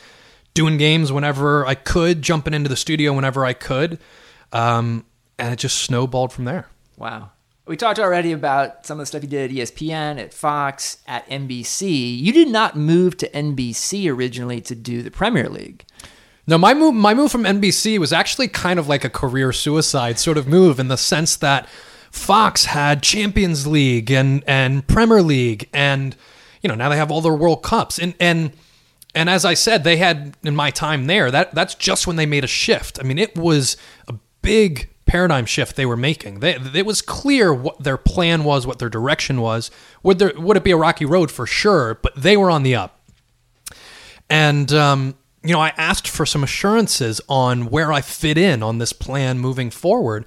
doing games whenever I could, jumping into the studio whenever I could, um, and it just snowballed from there. Wow. We talked already about some of the stuff you did at ESPN, at Fox, at NBC. You did not move to NBC originally to do the Premier League. No, my move my move from NBC was actually kind of like a career suicide sort of move in the sense that Fox had Champions League and and Premier League and you know, now they have all their World Cups and and and as I said, they had in my time there, that that's just when they made a shift. I mean, it was a big paradigm shift they were making. They, it was clear what their plan was, what their direction was. Would there would it be a rocky road for sure, but they were on the up. And um, you know, I asked for some assurances on where I fit in on this plan moving forward.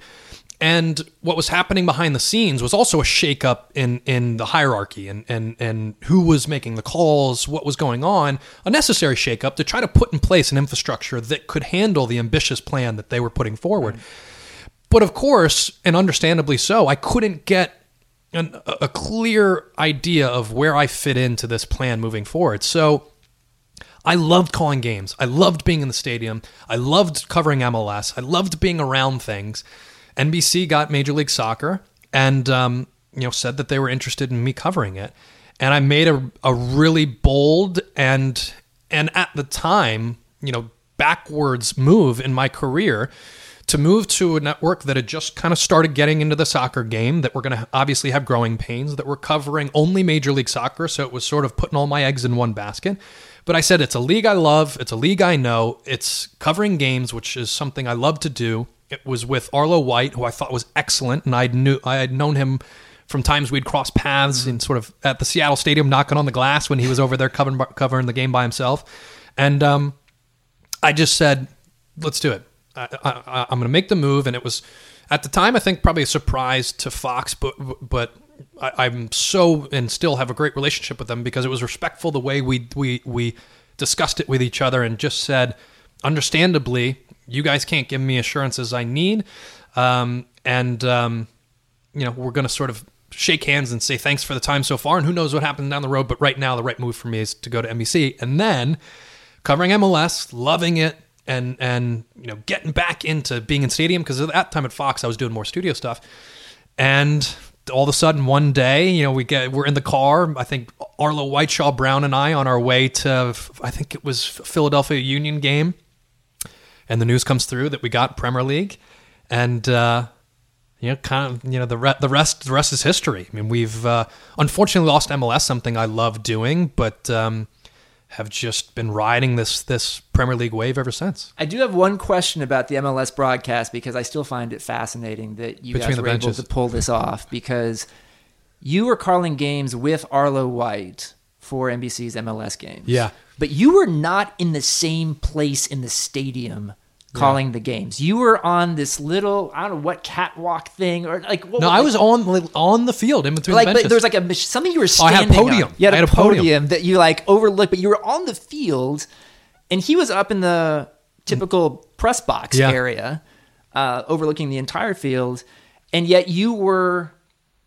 And what was happening behind the scenes was also a shakeup in in the hierarchy and and and who was making the calls, what was going on, a necessary shakeup to try to put in place an infrastructure that could handle the ambitious plan that they were putting forward. But of course, and understandably so, I couldn't get an, a clear idea of where I fit into this plan moving forward. So I loved calling games. I loved being in the stadium. I loved covering MLS. I loved being around things. NBC got Major League Soccer and um, you know said that they were interested in me covering it. And I made a, a really bold and and at the time, you know, backwards move in my career to move to a network that had just kind of started getting into the soccer game, that were going to obviously have growing pains, that were covering only Major League Soccer. So it was sort of putting all my eggs in one basket. But I said, it's a league I love, it's a league I know, it's covering games, which is something I love to do. It was with Arlo White, who I thought was excellent, and I knew I had known him from times we'd cross paths in sort of at the Seattle Stadium, knocking on the glass when he was over there covering covering the game by himself. And um, I just said, "Let's do it. I, I'm going to make the move." And it was at the time, I think, probably a surprise to Fox, but but I, I'm so and still have a great relationship with them because it was respectful the way we we we discussed it with each other and just said, understandably, you guys can't give me assurances I need, um, and um, you know we're going to sort of shake hands and say thanks for the time so far, and who knows what happens down the road. But right now, the right move for me is to go to NBC, and then covering MLS, loving it, and and you know getting back into being in stadium because at that time at Fox I was doing more studio stuff, and all of a sudden one day you know we get we're in the car I think Arlo Whiteshaw Brown and I on our way to I think it was Philadelphia Union game, and the news comes through that we got Premier League, and. uh you know, kind of, you know, the re- the rest the rest is history. I mean, we've uh, unfortunately lost MLS, something I love doing, but um, have just been riding this this Premier League wave ever since. I do have one question about the MLS broadcast because I still find it fascinating that you Between guys were able to pull this off because you were calling games with Arlo White for NBC's MLS games. Yeah. But you were not in the same place in the stadium calling the games. You were on this little I don't know what catwalk thing or like what No, what- I was on on the field in between like the but benches. there's like a something you were standing. Oh, I had a podium. on. You had, had a podium. podium that you like overlooked, but you were on the field, and he was up in the typical press box Yeah. area, uh, overlooking the entire field, and yet you were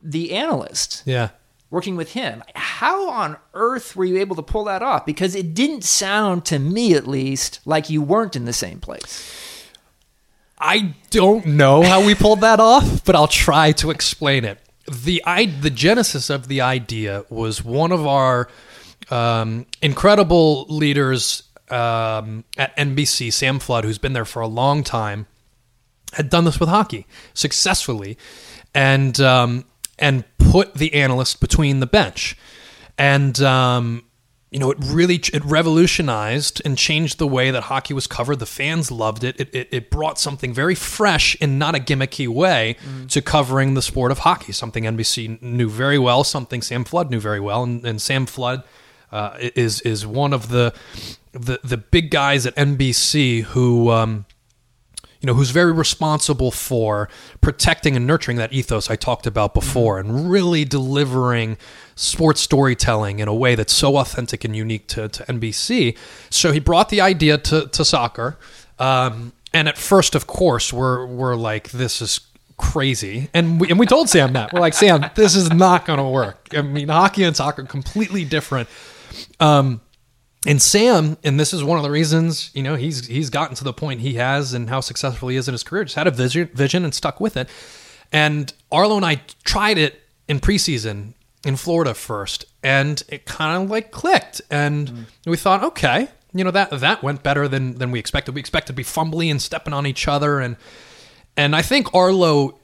the analyst yeah. Working with him. How on earth were you able to pull that off? Because it didn't sound to me, at least, like you weren't in the same place. I don't know how we pulled that off, but I'll try to explain it. The I, the genesis of the idea was one of our um, incredible leaders um, at NBC, Sam Flood, who's been there for a long time, had done this with hockey successfully, and um, and put the analyst between the bench, and um, you know it really it revolutionized and changed the way that hockey was covered. The fans loved it. It it, it brought something very fresh in not a gimmicky way to covering the sport of hockey. Something NBC knew very well. Something Sam Flood knew very well, and, and Sam Flood uh, is is one of the the the big guys at NBC who. Um, you know, who's very responsible for protecting and nurturing that ethos I talked about before and really delivering sports storytelling in a way that's so authentic and unique to, to NBC. So he brought the idea to, to soccer. Um, and at first, of course, we're, we're like, this is crazy. And we, and we told Sam that. We're like, Sam, this is not going to work. I mean, hockey and soccer are completely different. Um, and Sam, and this is one of the reasons, you know, he's he's gotten to the point he has and how successful he is in his career. Just had a vision, vision and stuck with it. And Arlo and I tried it in preseason in Florida first, and it kind of like clicked. And mm. we thought, okay, you know that that went better than than we expected. We expected to be fumbly and stepping on each other, and and I think Arlo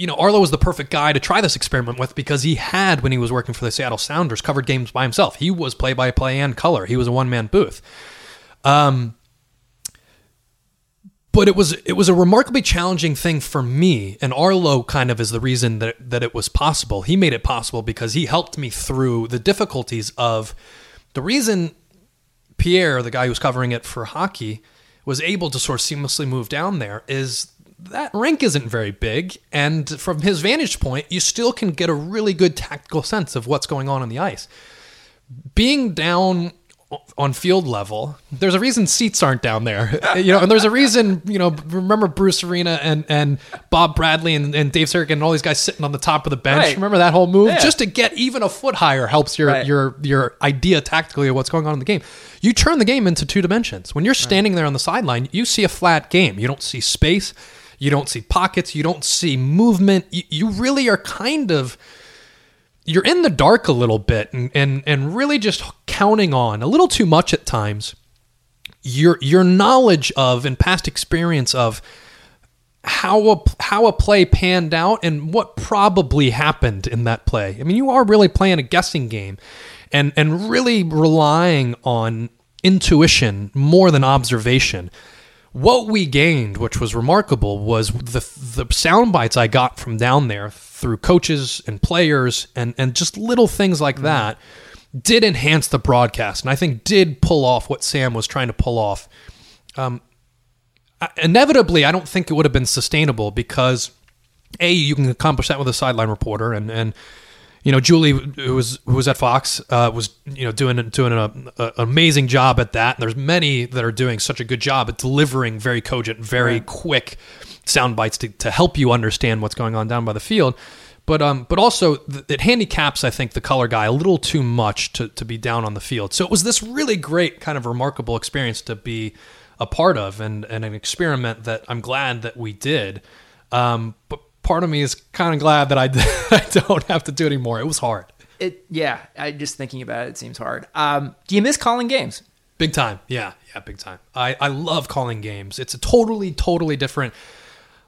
you know, Arlo was the perfect guy to try this experiment with because he had, when he was working for the Seattle Sounders, covered games by himself. He was play by play and color. He was a one man booth. Um, but it was it was a remarkably challenging thing for me, and Arlo kind of is the reason that that it was possible. He made it possible because he helped me through the difficulties of the reason Pierre, the guy who was covering it for hockey, was able to sort of seamlessly move down there is that rink isn't very big, and from his vantage point, you still can get a really good tactical sense of what's going on on the ice. Being down on field level, there's a reason seats aren't down there, you know, and there's a reason, you know, remember Bruce Arena and, and Bob Bradley and, and Dave Sarachan and all these guys sitting on the top of the bench. Right. Remember that whole move? Yeah. Just to get even a foot higher helps your, Right. your, your idea tactically of what's going on in the game. You turn the game into two dimensions. When you're standing there on the sideline, you see a flat game. You don't see space. You don't see pockets. You don't see movement. You, you really are kind of you're in the dark a little bit and, and and really just counting on a little too much at times your your knowledge of and past experience of how a how a play panned out and what probably happened in that play. I mean, you are really playing a guessing game and and really relying on intuition more than observation. What we gained, which was remarkable, was the the sound bites I got from down there through coaches and players and and just little things like that did enhance the broadcast and I think did pull off what Sam was trying to pull off. Um, inevitably, I don't think it would have been sustainable because a you can accomplish that with a sideline reporter, and and you know Julie, who was who was at Fox, uh, was you know doing doing a, an amazing job at that. And there's many that are doing such a good job at delivering very cogent, very quick sound bites to, to help you understand what's going on down by the field. But um, but also th- it handicaps I think the color guy a little too much to, to be down on the field. So it was this really great kind of remarkable experience to be a part of and, and an experiment that I'm glad that we did. Um, but part of me is kind of glad that I, I don't have to do it anymore. It was hard. It yeah. I just thinking about it, it seems hard. Um, do you miss calling games? Big time. Yeah. Yeah. Big time. I, I love calling games. It's a totally, totally different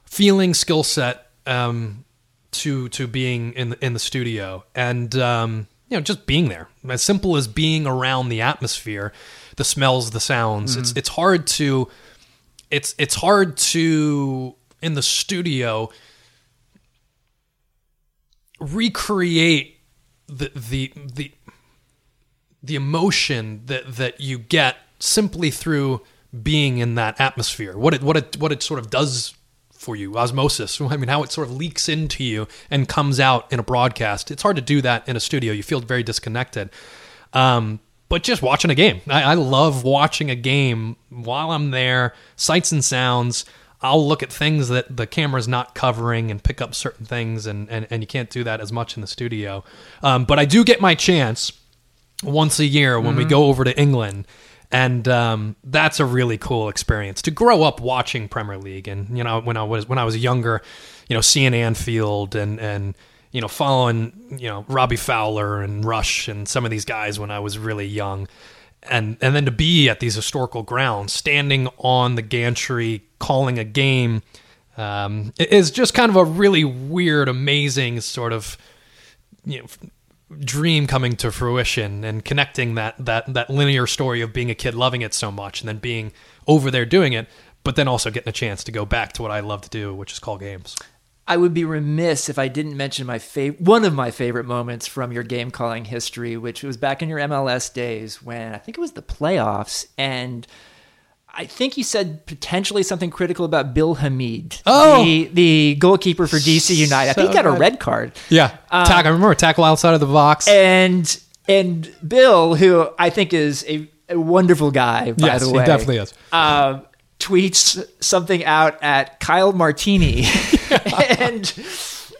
feeling skill set um, to to being in the, in the studio and um, you know just being there. As simple as being around the atmosphere, the smells, the sounds. It's it's hard to it's it's hard to in the studio recreate the the the the emotion that that you get simply through being in that atmosphere. What it what it what it sort of does for you, osmosis. I mean, how it sort of leaks into you and comes out in a broadcast. It's hard to do that in a studio. You feel very disconnected. Um, but just watching a game, I, I love watching a game while I'm there. Sights and sounds. I'll look at things that the camera's not covering and pick up certain things, and, and, and you can't do that as much in the studio. Um, but I do get my chance once a year when we go over to England. And um, that's a really cool experience to grow up watching Premier League. And you know, when I was when I was younger, you know, seeing Anfield and and you know, following you know Robbie Fowler and Rush and some of these guys when I was really young, and and then to be at these historical grounds, standing on the gantry, calling a game, um, is just kind of a really weird, amazing sort of you know dream coming to fruition and connecting that that that linear story of being a kid loving it so much and then being over there doing it but then also getting a chance to go back to what I love to do which is call games. I would be remiss if I didn't mention my fav- one of my favorite moments from your game calling history, which was back in your MLS days when I think it was the playoffs, and I think you said potentially something critical about Bill Hamid, Oh! the, the goalkeeper for DC United. I think he got a red card. Yeah. Tack I remember tackle outside of the box. and and Bill, who I think is a, a wonderful guy, by yes, the he way, definitely is. um, tweets something out at Kyle Martini, and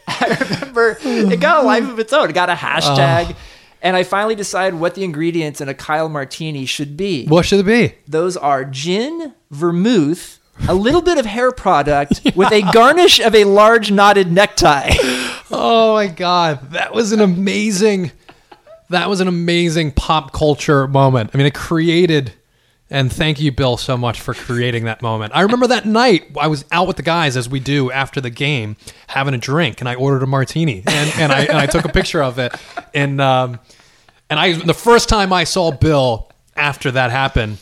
I remember it got a life of its own. It got a hashtag, and I finally decided what the ingredients in a Kyle Martini should be. What should it be? Those are gin, vermouth. A little bit of hair product with a garnish of a large knotted necktie. Oh my god, that was an amazing that was an amazing pop culture moment. I mean, it created and thank you Bill so much for creating that moment. I remember that night I was out with the guys as we do after the game having a drink and I ordered a martini and, and I and I took a picture of it. And um and I the first time I saw Bill after that happened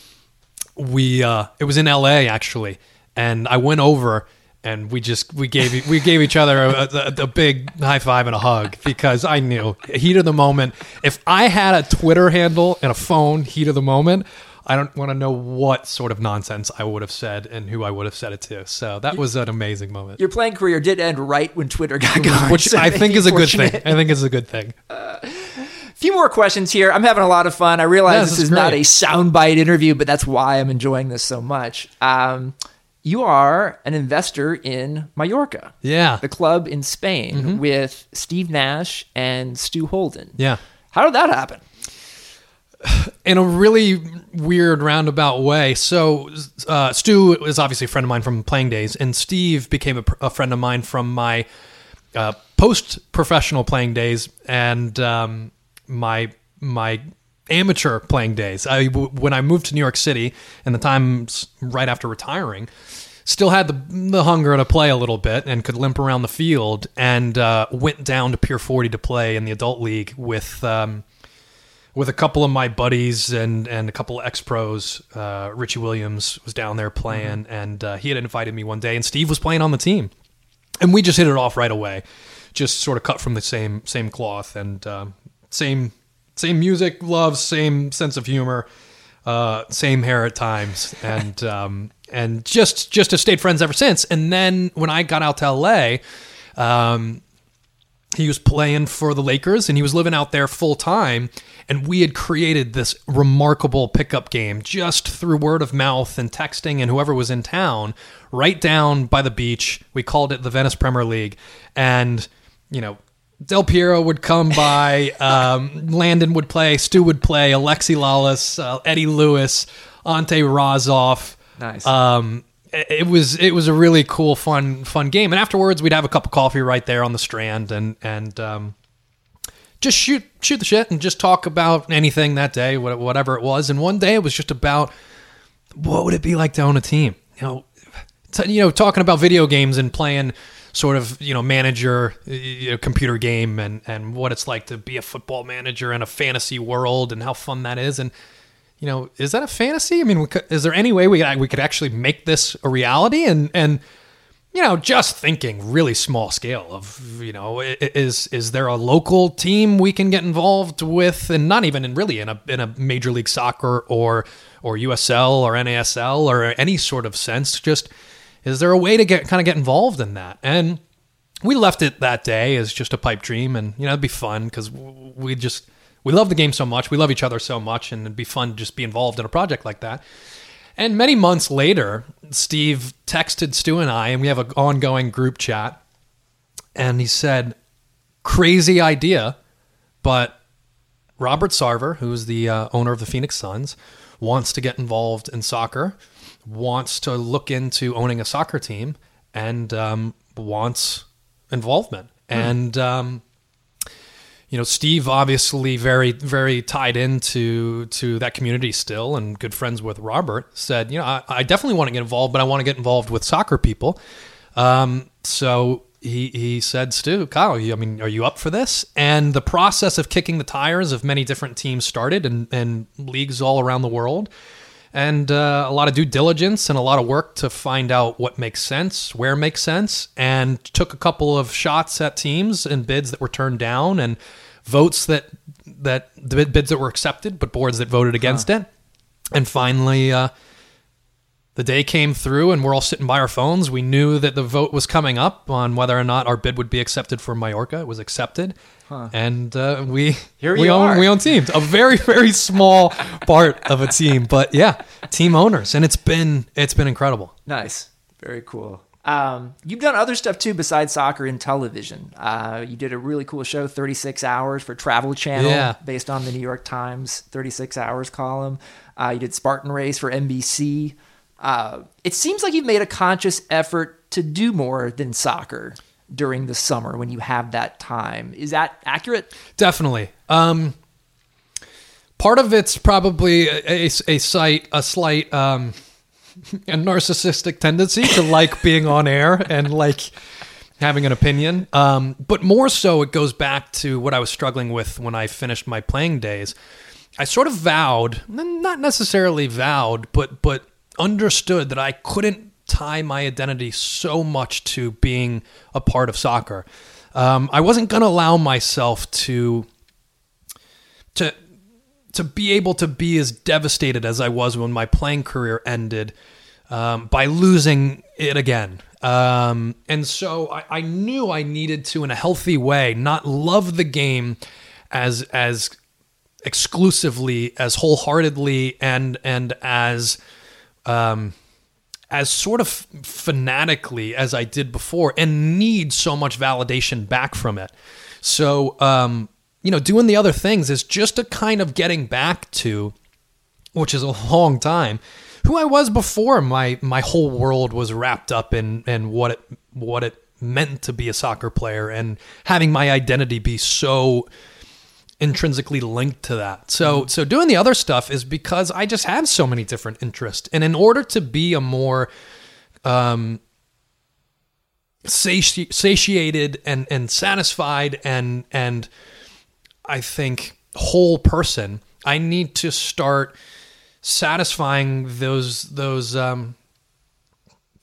we uh it was in LA actually. And I went over and we just we gave we gave each other a, a, a big high five and a hug because I knew heat of the moment. If I had a Twitter handle and a phone heat of the moment I don't want to know what sort of nonsense I would have said and who I would have said it to. So that was an amazing moment. Your playing career did end right when Twitter got going, Which so I think is a good thing. I think it's a good thing. A few more questions here. I'm having a lot of fun. I realize Yeah, this, this is is not a soundbite interview, but that's why I'm enjoying this so much. Um, you are an investor in Mallorca, Yeah. the club in Spain, Mm-hmm. with Steve Nash and Stu Holden. Yeah. How did that happen? In a really weird roundabout way. So, uh, Stu is obviously a friend of mine from playing days, and Steve became a, a friend of mine from my uh, post-professional playing days and um, my my amateur playing days. When I moved to New York City, and the times right after retiring. Still had the the hunger to play a little bit and could limp around the field and uh, went down to Pier 40 to play in the adult league with um, with a couple of my buddies and and a couple of ex pros. Uh, Richie Williams was down there playing, and uh, he had invited me one day, and Steve was playing on the team, and we just hit it off right away, just sort of cut from the same same cloth and um, same same music, love, same sense of humor, uh, same hair at times, and um, and just just have stayed friends ever since. And then when I got out to LA. Um, he was playing for the Lakers and he was living out there full time. And we had created this remarkable pickup game just through word of mouth and texting and whoever was in town, right down by the beach. We called it the Venice Premier League. And, you know, Del Piero would come by, um, Landon would play, Stu would play, Alexi Lalas, uh, Eddie Lewis, Ante Razov. Nice. Um, it was it was a really cool, fun fun game. And afterwards, we'd have a cup of coffee right there on the Strand, and and um, just shoot shoot the shit and just talk about anything that day, whatever it was. And one day, it was just about what would it be like to own a team. You know, t- you know, talking about video games and playing sort of you know manager you know, computer game and and what it's like to be a football manager in a fantasy world and how fun that is and you know is that a fantasy? I mean could, is there any way we we could actually make this a reality? And and you know just thinking really small scale of you know is is there a local team we can get involved with? And not even in really in a in a major league soccer or or USL or NASL or any sort of sense just is there a way to get kind of get involved in that? And we left it that day as just a pipe dream and you know it'd be fun because we just we love the game so much we love each other so much and it'd be fun to just be involved in a project like that. And many months later steve texted stu and i and we have an ongoing group chat and he said crazy idea but robert sarver who's the uh, owner of the phoenix suns wants to get involved in soccer wants to look into owning a soccer team and um, wants involvement. And um, you know steve obviously very very tied into to that community still and good friends with robert said you know i, I definitely want to get involved but i want to get involved with soccer people. Um, so he, he said stu kyle you, i mean are you up for this? And the process of kicking the tires of many different teams started and, and leagues all around the world and uh, a lot of due diligence and a lot of work to find out what makes sense, where makes sense, and took a couple of shots at teams and bids that were turned down and votes that that the bids that were accepted, but boards that voted against it. And finally, uh, the day came through, and we're all sitting by our phones. We knew that the vote was coming up on whether or not our bid would be accepted for Mallorca. It was accepted, and uh, we Here we own are. we own teams. A very very small part of a team, but yeah, team owners, and it's been it's been incredible. Nice. Very cool. Um, you've done other stuff too besides soccer and television. Uh, you did a really cool show, 36 Hours, for Travel Channel, Yeah. based on the New York Times 36 Hours column. Uh, you did Spartan Race for NBC. Uh, it seems like you've made a conscious effort to do more than soccer during the summer when you have that time. Is that accurate? Definitely. Um, part of it's probably a, a, a slight a slight um, a narcissistic tendency to like being on air and like having an opinion. Um, but more so, it goes back to what I was struggling with when I finished my playing days. I sort of vowed, not necessarily vowed, but but understood that I couldn't tie my identity so much to being a part of soccer. Um, I wasn't going to allow myself to to to be able to be as devastated as I was when my playing career ended um, by losing it again. Um, and so I, I knew I needed to, in a healthy way, not love the game as as exclusively, as wholeheartedly, and and as um, as sort of fanatically as I did before, and need so much validation back from it. So um, you know, doing the other things is just a kind of getting back to, which is a long time, who I was before my my whole world was wrapped up in and what it what it meant to be a soccer player and having my identity be so intrinsically linked to that. So so doing the other stuff is because I just have so many different interests. And in order to be a more um sati- satiated and and satisfied and and I think whole person, I need to start satisfying those those um,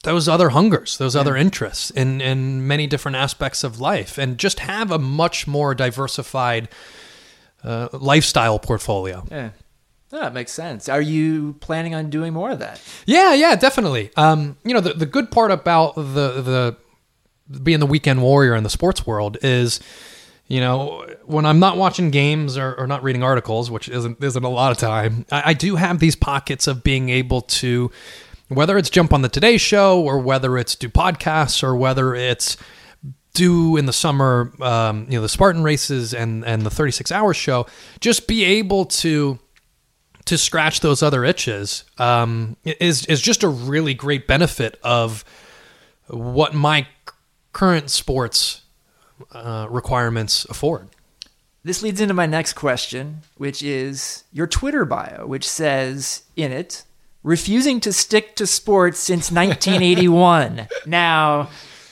those other hungers, those other interests in in many different aspects of life, and just have a much more diversified uh, lifestyle portfolio. Yeah. Oh, that makes sense. Are you planning on doing more of that? Yeah, yeah, definitely. Um, you know, the the good part about the the being the weekend warrior in the sports world is you know, when I'm not watching games or, or not reading articles, which isn't isn't a lot of time, I, I, do have these pockets of being able to, whether it's jump on the Today Show or whether it's do podcasts or whether it's do in the summer, um, you know, the Spartan races and and the 36 hour show, just be able to to scratch those other itches um, is is just a really great benefit of what my current sports uh, requirements afford. This leads into my next question, which is your Twitter bio, which says in it, refusing to stick to sports since 1981. now,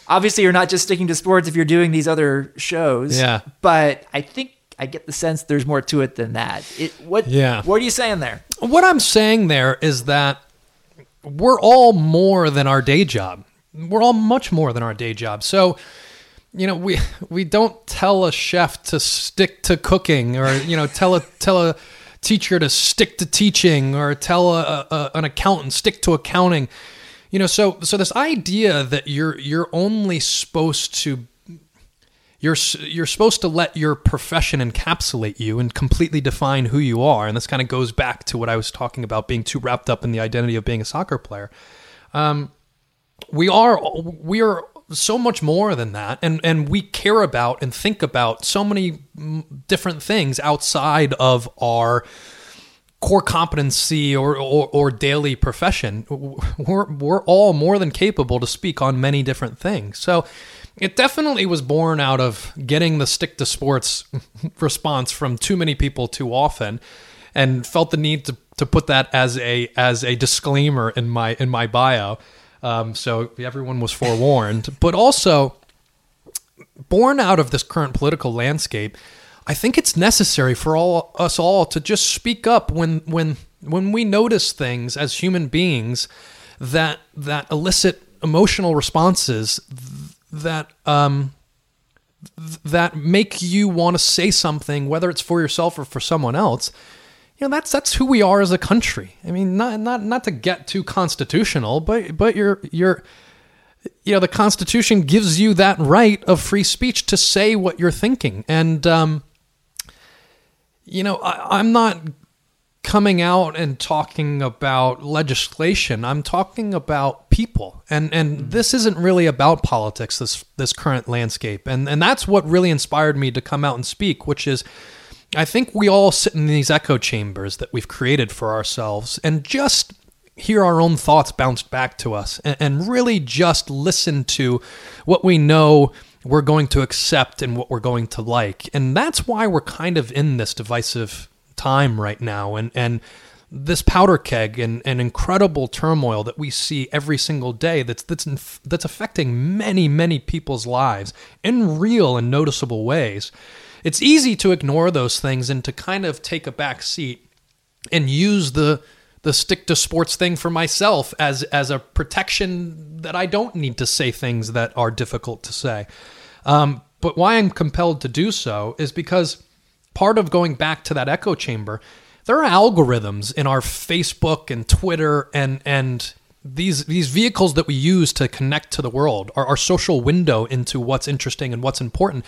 obviously, you're not just sticking to sports if you're doing these other shows. Yeah. But I think I get the sense there's more to it than that. It, what, Yeah. what are you saying there? What I'm saying there is that we're all more than our day job. We're all much more than our day job. So, you know, we we don't tell a chef to stick to cooking, or you know, tell a tell a teacher to stick to teaching, or tell a, a, an accountant stick to accounting. You know, so so this idea that you're you're only supposed to you're you're supposed to let your profession encapsulate you and completely define who you are, and this kind of goes back to what I was talking about being too wrapped up in the identity of being a soccer player. Um, we are we are so much more than that and and we care about and think about so many different things outside of our core competency or, or, or daily profession we're, we're all more than capable to speak on many different things so it definitely was born out of getting the stick to sports response from too many people too often and felt the need to, to put that as a as a disclaimer in my in my bio um, so everyone was forewarned. but also, born out of this current political landscape, I think it's necessary for all us all to just speak up when when when we notice things as human beings that that elicit emotional responses that um that make you want to say something whether it's for yourself or for someone else you know that's that's who we are as a country. I mean, not not not to get too constitutional, but but you're you're you know the Constitution gives you that right of free speech to say what you're thinking, and um, you know I, I'm not coming out and talking about legislation. I'm talking about people, and and hmm. this isn't really about politics. This this current landscape, and and that's what really inspired me to come out and speak, which is I think we all sit in these echo chambers that we've created for ourselves and just hear our own thoughts bounced back to us and, and really just listen to what we know we're going to accept and what we're going to like. And that's why we're kind of in this divisive time right now and, and this powder keg and, and incredible turmoil that we see every single day that's that's inf- that's affecting many many people's lives in real and noticeable ways it's easy to ignore those things and to kind of take a back seat and use the the stick to sports thing for myself as as a protection that I don't need to say things that are difficult to say. Um, but why I'm compelled to do so is because part of going back to that echo chamber, there are algorithms in our Facebook and Twitter and and these these vehicles that we use to connect to the world, our, our social window into what's interesting and what's important.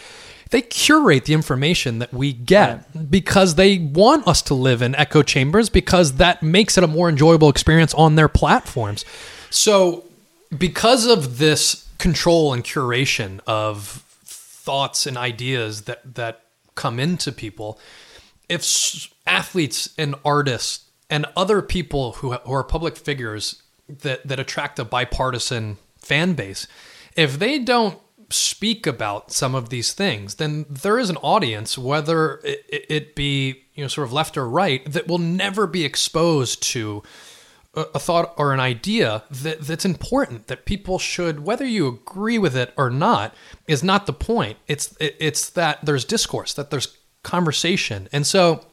They curate the information that we get because they want us to live in echo chambers because that makes it a more enjoyable experience on their platforms. So, because of this control and curation of thoughts and ideas that that come into people, if athletes and artists and other people who, who are public figures that that attract a bipartisan fan base, if they don't speak about some of these things, then there is an audience, whether it- it be you know sort of left or right, that will never be exposed to a, thought or an idea that, that's important that people should whether you agree with it or not is not the point. It's it, it's that there's discourse that there's conversation. And so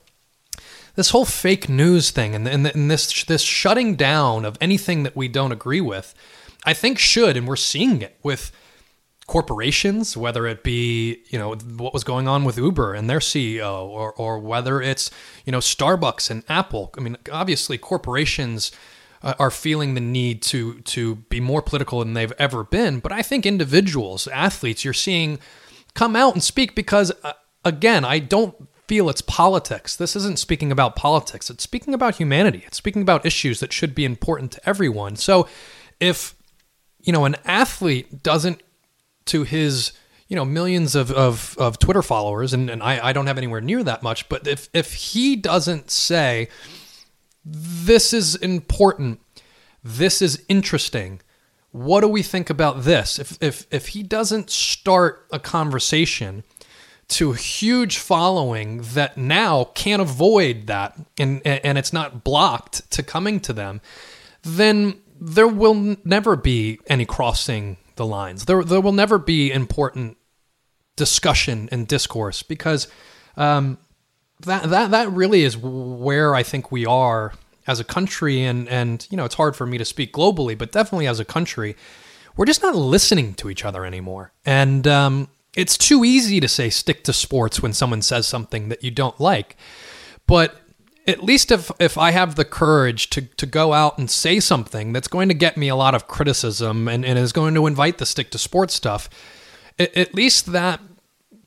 this whole fake news thing and, and, and this this shutting down of anything that we don't agree with i think should and we're seeing it with corporations, whether it be you know what was going on with Uber and their CEO, or or whether it's you know Starbucks and Apple. I mean, obviously corporations uh, are feeling the need to to be more political than they've ever been. But I think individuals, athletes, you're seeing come out and speak because uh, again, I don't feel it's politics. This isn't speaking about politics. It's speaking about humanity. It's speaking about issues that should be important to everyone. So if you know an athlete doesn't to his you know millions of, of, of twitter followers and, and I, I don't have anywhere near that much but if, if he doesn't say this is important. This is interesting. What do we think about this? If, if, if he doesn't start a conversation to a huge following that now can't avoid that and, and it's not blocked to coming to them then there will never be any crossing the lines. There, there will never be important discussion and discourse because um, that that that really is where I think we are as a country, and and you know it's hard for me to speak globally, but definitely as a country, we're just not listening to each other anymore, and um, it's too easy to say stick to sports when someone says something that you don't like, but at least if if I have the courage to to go out and say something that's going to get me a lot of criticism and, and is going to invite the stick to sports stuff, at, at least that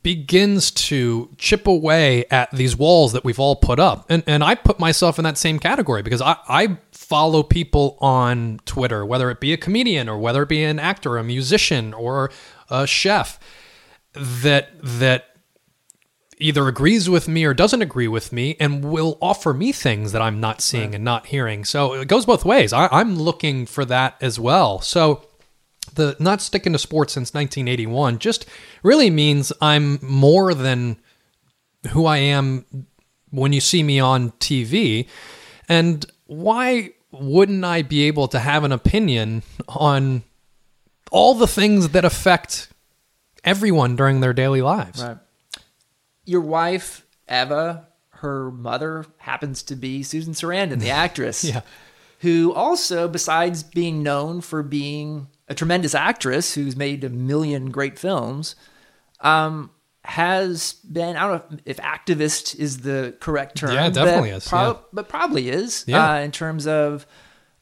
begins to chip away at these walls that we've all put up. And and I put myself in that same category because I, I follow people on Twitter, whether it be a comedian or whether it be an actor, a musician, or a chef, that that either agrees with me or doesn't agree with me and will offer me things that I'm not seeing and not hearing. So it goes both ways. I, I'm looking for that as well. So the not sticking to sports since 1981 just really means I'm more than who I am when you see me on TV. And why wouldn't I be able to have an opinion on all the things that affect everyone during their daily lives? Right. Your wife, Eva, her mother happens to be Susan Sarandon, the actress. Yeah. Who also, besides being known for being a tremendous actress who's made a million great films, um, has been, I don't know if activist is the correct term. Yeah, definitely but is, prob- yeah. But probably is Yeah. uh, in terms of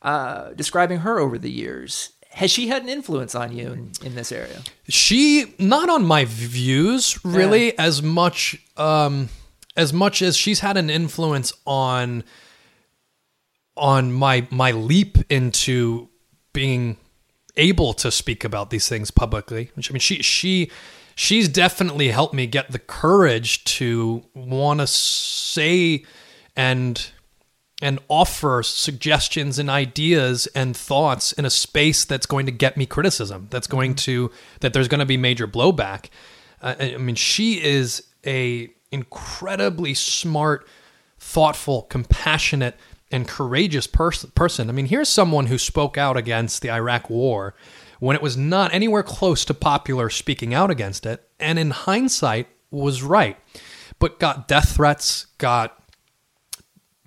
uh, describing her over the years. Has she had an influence on you in, in this area? She not on my views really as much um as much as she's had an influence on on my my leap into being able to speak about these things publicly. Which I mean she she she's definitely helped me get the courage to want to say and and offer suggestions and ideas and thoughts in a space that's going to get me criticism that's going to that there's going to be major blowback. Uh, i I mean she is a incredibly smart thoughtful compassionate and courageous pers- person. I mean here's someone who spoke out against the iraq war when it was not anywhere close to popular speaking out against it and in hindsight was right. But got death threats got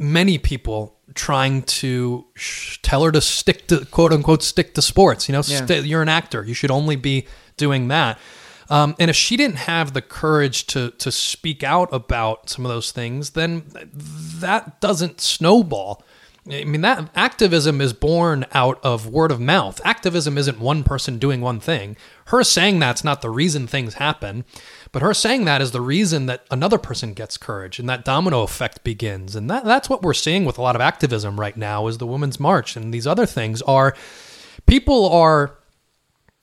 many people trying to sh- tell her to stick to quote unquote stick to sports. You know, Yeah. st- you're an actor. You should only be doing that. Um, and if she didn't have the courage to to speak out about some of those things, then that doesn't snowball. I mean, that activism is born out of word of mouth. Activism isn't one person doing one thing. Her saying that's not the reason things happen, but her saying that is the reason that another person gets courage and that domino effect begins. And that, that's what we're seeing with a lot of activism right now is the Women's March and these other things are people are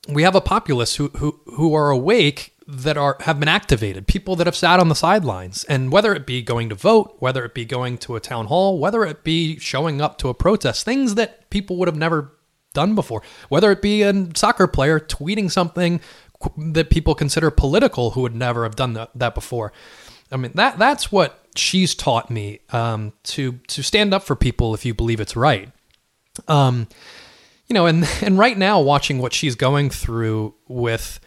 we have a populace who who who are awake that are have been activated, people that have sat on the sidelines, and whether it be going to vote, whether it be going to a town hall, whether it be showing up to a protest, things that people would have never done before, whether it be a soccer player tweeting something that people consider political who would never have done that, that before. I mean that that's what she's taught me um, to to stand up for people if you believe it's right. Um, you know, and and right now watching what she's going through with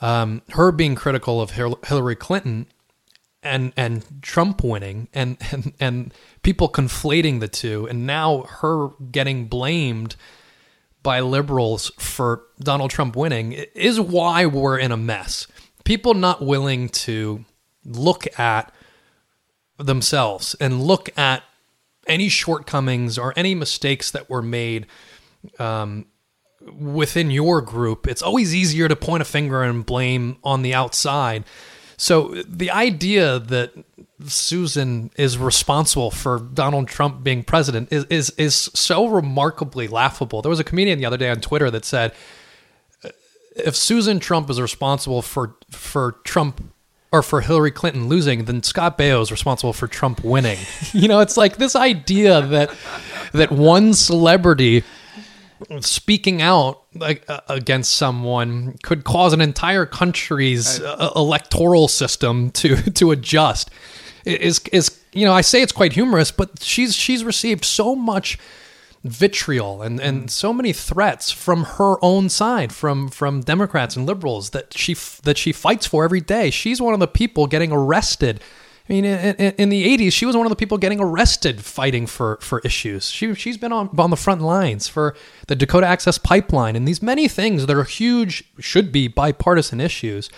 um, her being critical of Hillary Clinton and and Trump winning and, and and people conflating the two and now her getting blamed by liberals for Donald Trump winning is why we're in a mess. People not willing to look at themselves and look at any shortcomings or any mistakes that were made um, within your group, it's always easier to point a finger and blame on the outside. So the idea that Susan is responsible for Donald Trump being president is is is so remarkably laughable. There was a comedian the other day on Twitter that said if Susan Trump is responsible for for Trump or for Hillary Clinton losing, then Scott Baio is responsible for Trump winning. you know, it's like this idea that that one celebrity speaking out like, uh, against someone could cause an entire country's uh, electoral system to to adjust. Is is you know I say it's quite humorous, but she's she's received so much vitriol and, and so many threats from her own side from from Democrats and liberals that she that she fights for every day. She's one of the people getting arrested I mean, in, in, the 80s, she was one of the people getting arrested fighting for, for issues. She, she's been on, on the front lines for the Dakota Access Pipeline and these many things that are huge, should be bipartisan issues.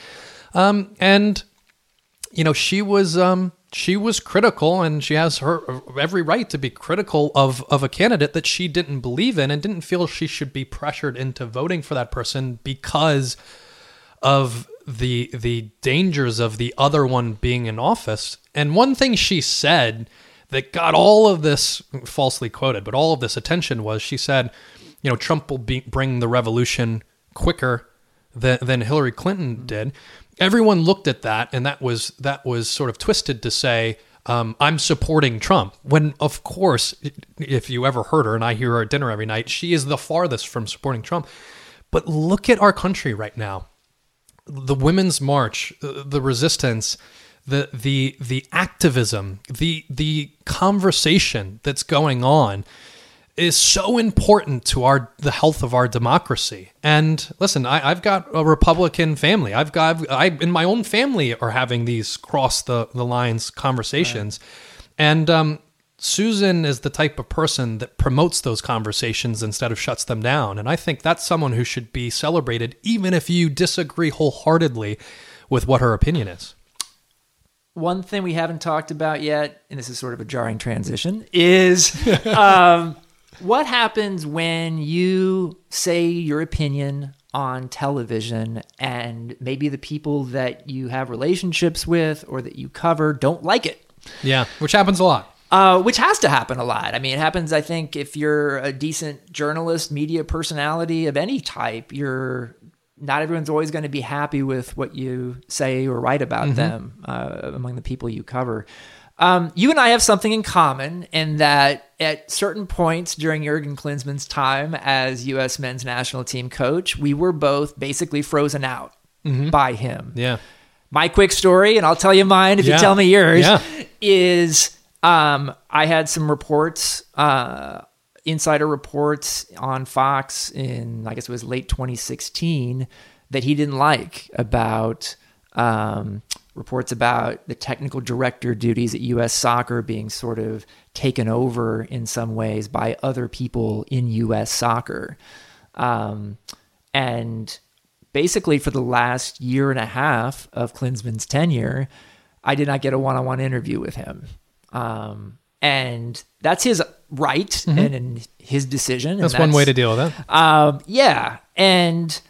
Um, and, you know, she was. Um, she was critical and she has her every right to be critical of, of a candidate that she didn't believe in and didn't feel she should be pressured into voting for that person because of the the dangers of the other one being in office. And one thing she said that got all of this falsely quoted, but all of this attention was she said, you know, Trump will be, bring the revolution quicker than, than Hillary Clinton did. Everyone looked at that, and that was that was sort of twisted to say. Um, I'm supporting Trump. When, of course, if you ever heard her, and I hear her at dinner every night, she is the farthest from supporting Trump. But look at our country right now the women's march, the resistance, the the the activism, the the conversation that's going on is so important to our the health of our democracy. And listen, I, have got a Republican family. I've got I in my own family are having these cross the the lines conversations, right. and um, Susan is the type of person that promotes those conversations instead of shuts them down. And I think that's someone who should be celebrated, even if you disagree wholeheartedly with what her opinion is. One thing we haven't talked about yet, and this is sort of a jarring transition, is um, what happens when you say your opinion on television and maybe the people that you have relationships with or that you cover don't like it? Yeah, which happens a lot. Uh, which has to happen a lot. I mean, it happens, I think, if you're a decent journalist, media personality of any type, you're not everyone's always going to be happy with what you say or write about mm-hmm. them uh, among the people you cover. Um, you and I have something in common in that at certain points during Jurgen Klinsmann's time as U.S. men's national team coach, we were both basically frozen out mm-hmm. by him. Yeah. My quick story, and I'll tell you mine if yeah. you tell me yours, yeah. is um, I had some reports, uh, insider reports on Fox in, I guess it was late 2016, that he didn't like about um, reports about the technical director duties at U.S. soccer being sort of taken over in some ways by other people in U.S. soccer. Um, and basically for the last year and a half of Klinsmann's tenure, I did not get a one-on-one interview with him. Um, and that's his right and, and his decision. and Mm-hmm. That's, one way to deal with it. um, yeah, and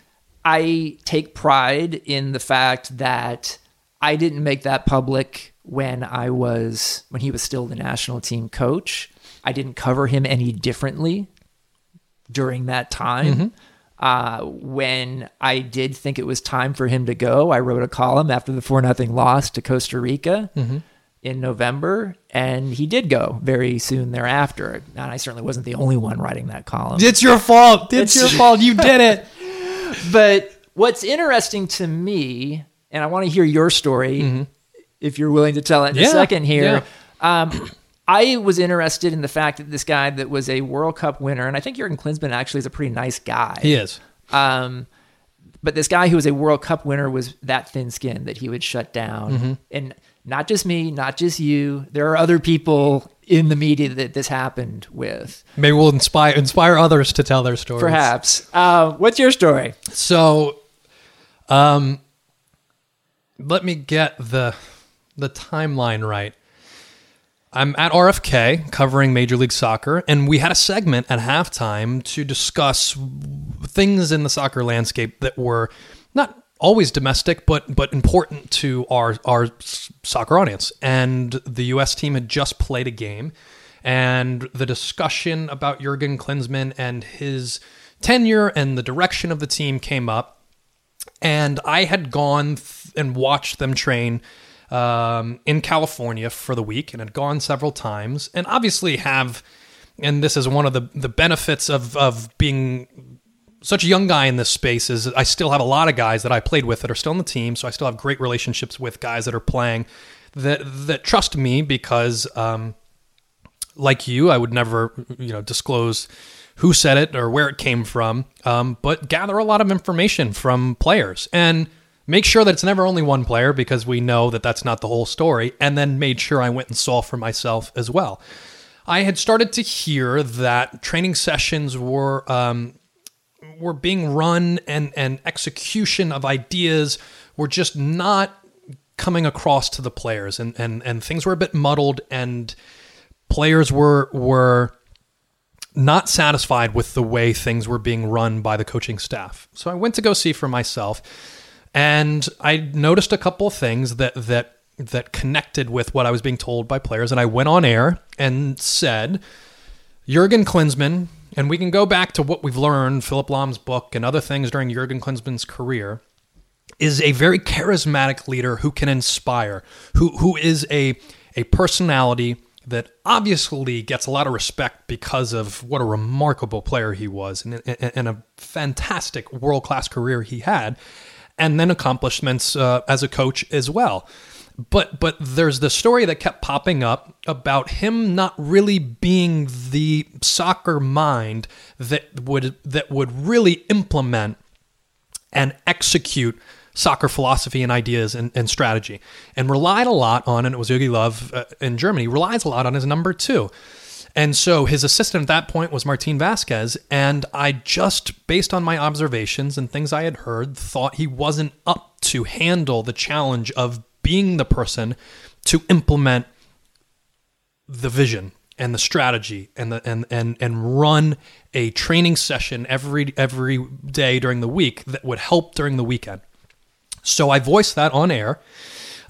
I take pride in the fact that I didn't make that public when I was when he was still the national team coach. I didn't cover him any differently during that time. Uh, when I did think it was time for him to go, I wrote a column after the four nothing loss to Costa Rica in November, and he did go very soon thereafter. And I certainly wasn't the only one writing that column. It's your fault. It's, your fault. You did it. But what's interesting to me, and I want to hear your story if you're willing to tell it in Mm-hmm. Yeah, a second here. Um, I was interested in the fact that this guy that was a World Cup winner, and I think Jurgen Klinsmann actually is a pretty nice guy. He is. Um, but this guy who was a World Cup winner was that thin skinned that he would shut down. Mm-hmm. And not just me, not just you. There are other people in the media that this happened with. Maybe we'll inspire inspire others to tell their stories. Perhaps. Uh, what's your story? So, um, let me get the the timeline right. I'm at RFK covering Major League Soccer, and we had a segment at halftime to discuss things in the soccer landscape that were not always domestic, but but important to our our soccer audience. And the U.S. team had just played a game, and the discussion about Jurgen Klinsmann and his tenure and the direction of the team came up and I had gone th- and watched them train um, in California for the week, and had gone several times, and obviously have, and this is one of the the benefits of of being such a young guy in this space is I still have a lot of guys that I played with that are still on the team, so I still have great relationships with guys that are playing that that trust me because. Um, like you, I would never, you know, disclose who said it or where it came from, um, but gather a lot of information from players and make sure that it's never only one player because we know that that's not the whole story. And then made sure I went and saw for myself as well. I had started to hear that training sessions were um, were being run and and execution of ideas were just not coming across to the players and and and things were a bit muddled and players were were not satisfied with the way things were being run by the coaching staff. So I went to go see for myself and I noticed a couple of things that that that connected with what I was being told by players and I went on air and said Jurgen Klinsmann and we can go back to what we've learned Philipp Lahm's book and other things during Jurgen Klinsmann's career is a very charismatic leader who can inspire, who who is a a personality that obviously gets a lot of respect because of what a remarkable player he was and, and, and a fantastic world class career he had, and then accomplishments uh, as a coach as well. But but there's the story that kept popping up about him not really being the soccer mind that would that would really implement and execute soccer philosophy and ideas and, and strategy and relied a lot on, and it was Jogi Löw uh, in Germany, relies a lot on his number two. And so his assistant at that point was Martin Vasquez. And I just, based on my observations and things I had heard, thought he wasn't up to handle the challenge of being the person to implement the vision and the strategy and the and and and run a training session every every day during the week that would help during the weekend. So I voiced that on air.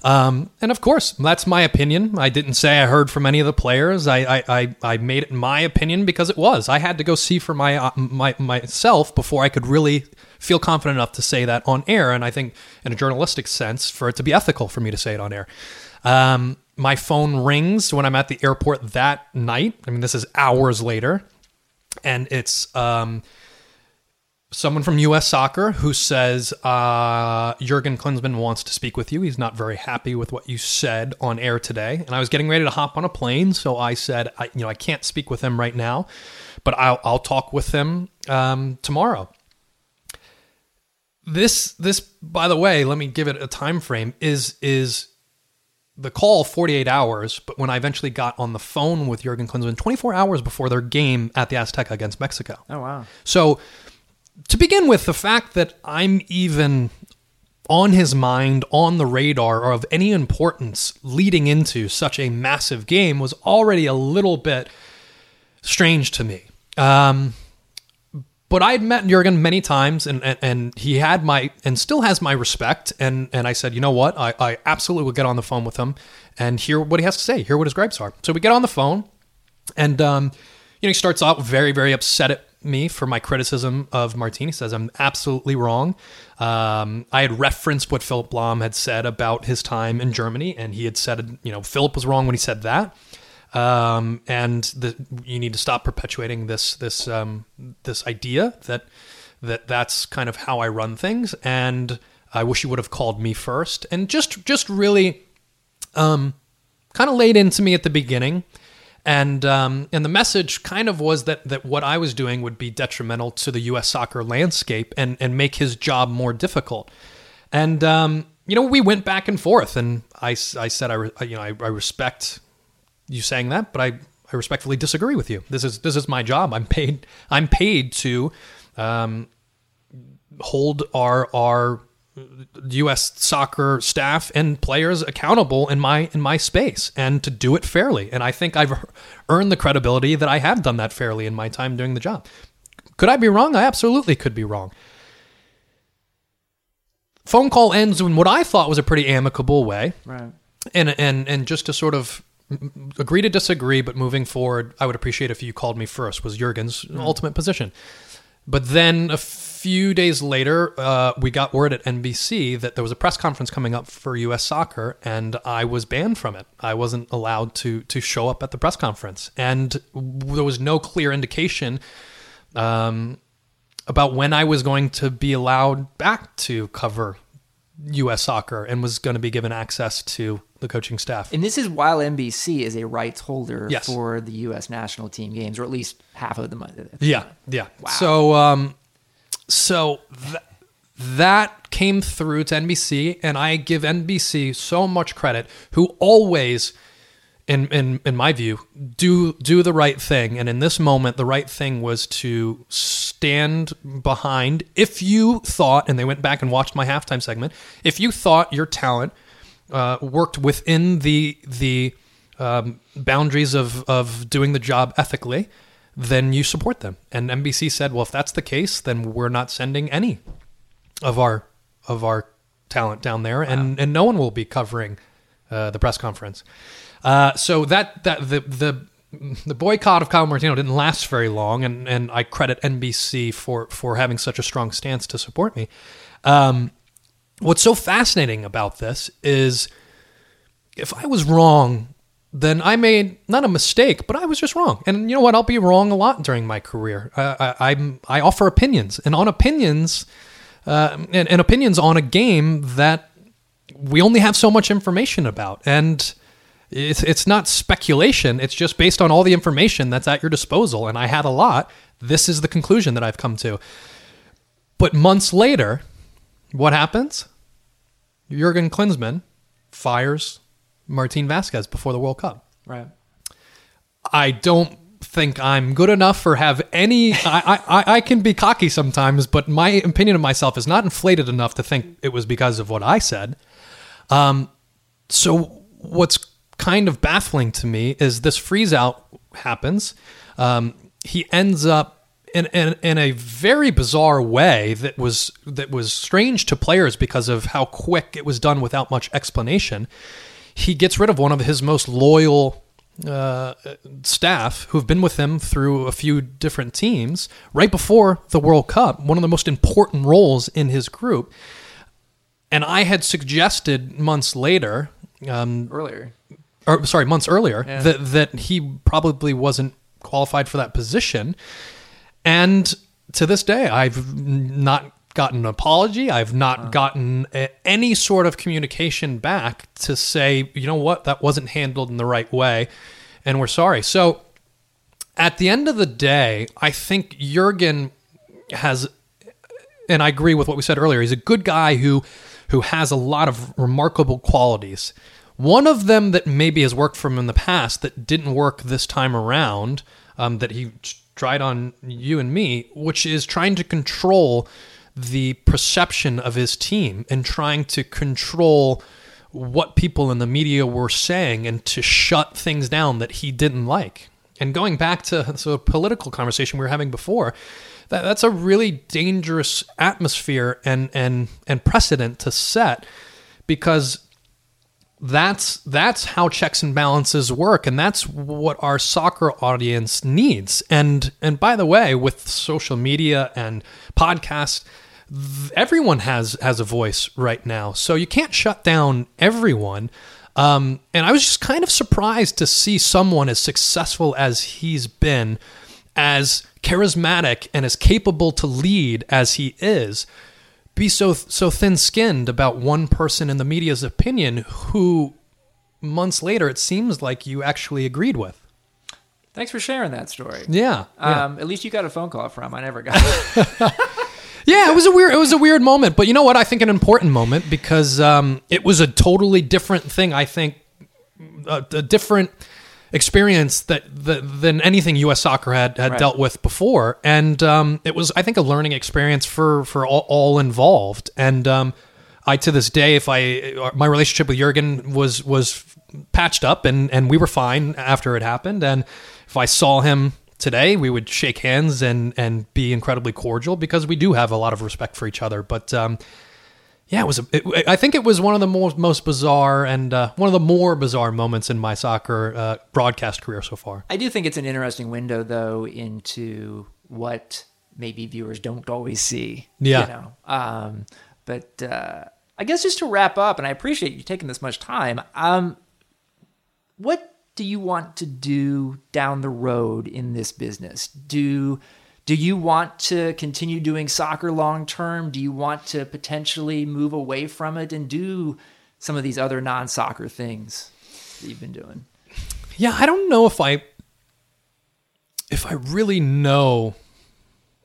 Um, and of course, that's my opinion. I didn't say I heard from any of the players. I, I, I, I made it my opinion because it was. I had to go see for my, uh, my myself before I could really feel confident enough to say that on air. And I think, in a journalistic sense, for it to be ethical for me to say it on air. Um, my phone rings when I'm at the airport that night. I mean, this is hours later, and it's um, someone from U.S. Soccer who says uh, Jurgen Klinsmann wants to speak with you. He's not very happy with what you said on air today. And I was getting ready to hop on a plane, so I said, I, you know, I can't speak with him right now, but I'll, I'll talk with him um, tomorrow. This, this, by the way, let me give it a time frame. Is is the call 48 hours, but when I eventually got on the phone with Jurgen Klinsmann, 24 hours before their game at the Azteca against Mexico. Oh wow. So to begin with, the fact that I'm even on his mind, on the radar, or of any importance leading into such a massive game was already a little bit strange to me. Um, but I'd met Jurgen many times, and, and, and he had my and still has my respect. And and I said, you know what, I, I absolutely will get on the phone with him and hear what he has to say, hear what his gripes are. So we get on the phone, and um, you know he starts out very very upset at me for my criticism of Martin. He says I'm absolutely wrong. Um, I had referenced what Philipp Lahm had said about his time in Germany, and he had said, you know, Philipp was wrong when he said that. Um, and the, you need to stop perpetuating this this um, this idea that that that's kind of how I run things. And I wish you would have called me first, and just just really um, kind of laid into me at the beginning. And um, and the message kind of was that that what I was doing would be detrimental to the U.S. soccer landscape and and make his job more difficult. And um, you know, we went back and forth, and I, I said I you know I, I respect you saying that, but I, I respectfully disagree with you. This is this is my job. I'm paid I'm paid to um, hold our our U.S. soccer staff and players accountable in my in my space and to do it fairly. And I think I've earned the credibility that I have done that fairly in my time doing the job. Could I be wrong? I absolutely could be wrong. Phone call ends in what I thought was a pretty amicable way. Right. And and and just to sort of agree to disagree, but moving forward, I would appreciate if you called me first. Was Jurgen's mm. ultimate position. But then a few days later, uh, we got word at NBC that there was a press conference coming up for U.S. soccer, and I was banned from it. I wasn't allowed to to show up at the press conference, and there was no clear indication um, about when I was going to be allowed back to cover U.S. soccer and was going to be given access to the coaching staff. And this is while NBC is a rights holder Yes. for the U.S. national team games, or at least half of them. Yeah, yeah. So, um, so th- that came through to NBC, and I give NBC so much credit, who always, in in in my view, do do the right thing. And in this moment, the right thing was to stand behind. If you thought, and they went back and watched my halftime segment, if you thought your talent uh, worked within the the um, boundaries of of doing the job ethically, then you support them. And NBC said, well, if that's the case, then we're not sending any of our of our talent down there, and and no one will be covering uh, the press conference. Uh, so that that the the the boycott of Kyle Martino didn't last very long, and and I credit NBC for for having such a strong stance to support me. Um, what's so fascinating about this is if I was wrong, then I made not a mistake, but I was just wrong. And you know what? I'll be wrong a lot during my career. I, I, I'm I offer opinions, and on opinions, uh, and, and opinions on a game that we only have so much information about, and it's it's not speculation. It's just based on all the information that's at your disposal, and I had a lot. This is the conclusion that I've come to. But months later, what happens? Jurgen Klinsmann fires Martin Vasquez before the World Cup. Right. I don't think I'm good enough or have any. I, I, I can be cocky sometimes, but my opinion of myself is not inflated enough to think it was because of what I said. Um, so what's kind of baffling to me is this freeze out happens. Um, he ends up in, in in a very bizarre way that was that was strange to players because of how quick it was done without much explanation. He gets rid of one of his most loyal uh, staff who've been with him through a few different teams right before the World Cup, one of the most important roles in his group. And I had suggested months later, um, Earlier. or sorry, months earlier, Yeah. that that he probably wasn't qualified for that position. And to this day, I've not gotten an apology. I've not gotten a, any sort of communication back to say, you know what, that wasn't handled in the right way, and we're sorry. So, at the end of the day, I think Jurgen has and I agree with what we said earlier. He's a good guy who who has a lot of remarkable qualities. One of them that maybe has worked for him in the past that didn't work this time around, um, that he tried on you and me, which is trying to control the perception of his team and trying to control what people in the media were saying and to shut things down that he didn't like. And going back to the political conversation we were having before, that, that's a really dangerous atmosphere and and and precedent to set because that's that's how checks and balances work and that's what our soccer audience needs and and by the way with social media and podcasts everyone has has a voice right now so you can't shut down everyone um, and i was just kind of surprised to see someone as successful as he's been as charismatic and as capable to lead as he is be so so thin-skinned about one person in the media's opinion who months later it seems like you actually agreed with. Thanks for sharing that story. Yeah. yeah. Um, at least you got a phone call from. I never got. yeah, it was a weird it was a weird moment, but you know what? I think an important moment because um, it was a totally different thing. I think a, a different experience that, that than anything U.S. soccer had had right. dealt with before, and um, it was I think a learning experience for for all, all involved. And um, I to this day, if I my relationship with Jurgen was was patched up, and and we were fine after it happened. And if I saw him today, we would shake hands and and be incredibly cordial because we do have a lot of respect for each other. But um, yeah, it was. A, it, I think it was one of the most most bizarre and uh, one of the more bizarre moments in my soccer uh, broadcast career so far. I do think it's an interesting window, though, into what maybe viewers don't always see. Yeah. You know? Um, but uh, I guess just to wrap up, and I appreciate you taking this much time. Um, what do you want to do down the road in this business? Do do you want to continue doing soccer long term? Do you want to potentially move away from it and do some of these other non soccer things that you've been doing? Yeah, I don't know if I if I really know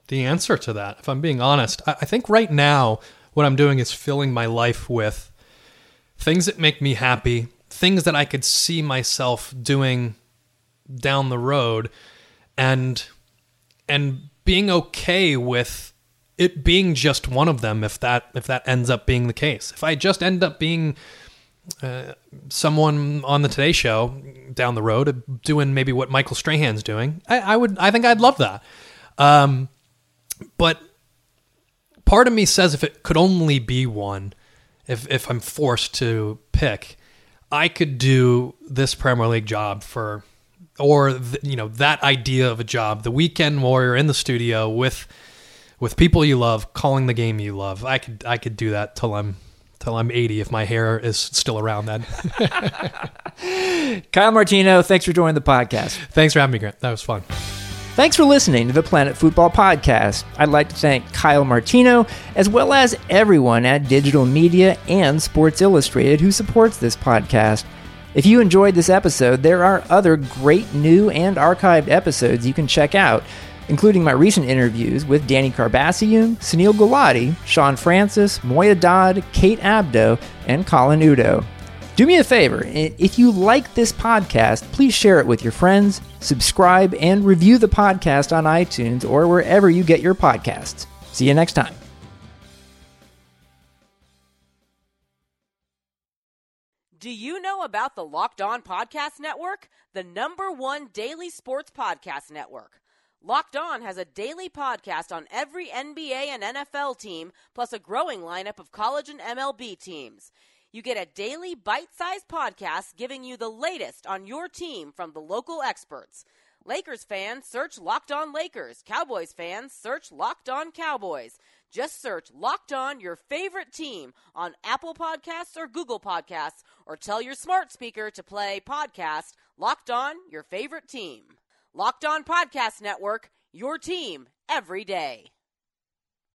the answer to that. If I'm being honest, I, I think right now what I'm doing is filling my life with things that make me happy, things that I could see myself doing down the road, and and being okay with it being just one of them if that if that ends up being the case. If I just end up being uh, someone on the Today Show down the road doing maybe what Michael Strahan's doing, I, I would I think I'd love that. Um, but part of me says if it could only be one, if if I'm forced to pick, I could do this Premier League job for or you know that idea of a job, the weekend warrior in the studio with with people you love, calling the game you love. I could I could do that till I'm till I'm 80 if my hair is still around then. Kyle Martino, thanks for joining the podcast. Thanks for having me, Grant. That was fun. Thanks for listening to the Planet Football Podcast. I'd like to thank Kyle Martino, as well as everyone at Digital Media and Sports Illustrated who supports this podcast. If you enjoyed this episode, there are other great new and archived episodes you can check out, including my recent interviews with Danny Karbassiyoon, Sunil Gulati, Sean Francis, Moya Dodd, Kate Abdo, and Colin Udoh. Do me a favor, if you like this podcast, please share it with your friends, subscribe, and review the podcast on iTunes or wherever you get your podcasts. See you next time. Do you know about the Locked On Podcast Network? The number one daily sports podcast network. Locked On has a daily podcast on every NBA and NFL team, plus a growing lineup of college and MLB teams. You get a daily bite sized podcast giving you the latest on your team from the local experts. Lakers fans, search Locked On Lakers. Cowboys fans, search Locked On Cowboys. Just search Locked On your favorite team on Apple Podcasts or Google Podcasts, or tell your smart speaker to play podcast Locked On your favorite team. Locked On Podcast Network, your team every day.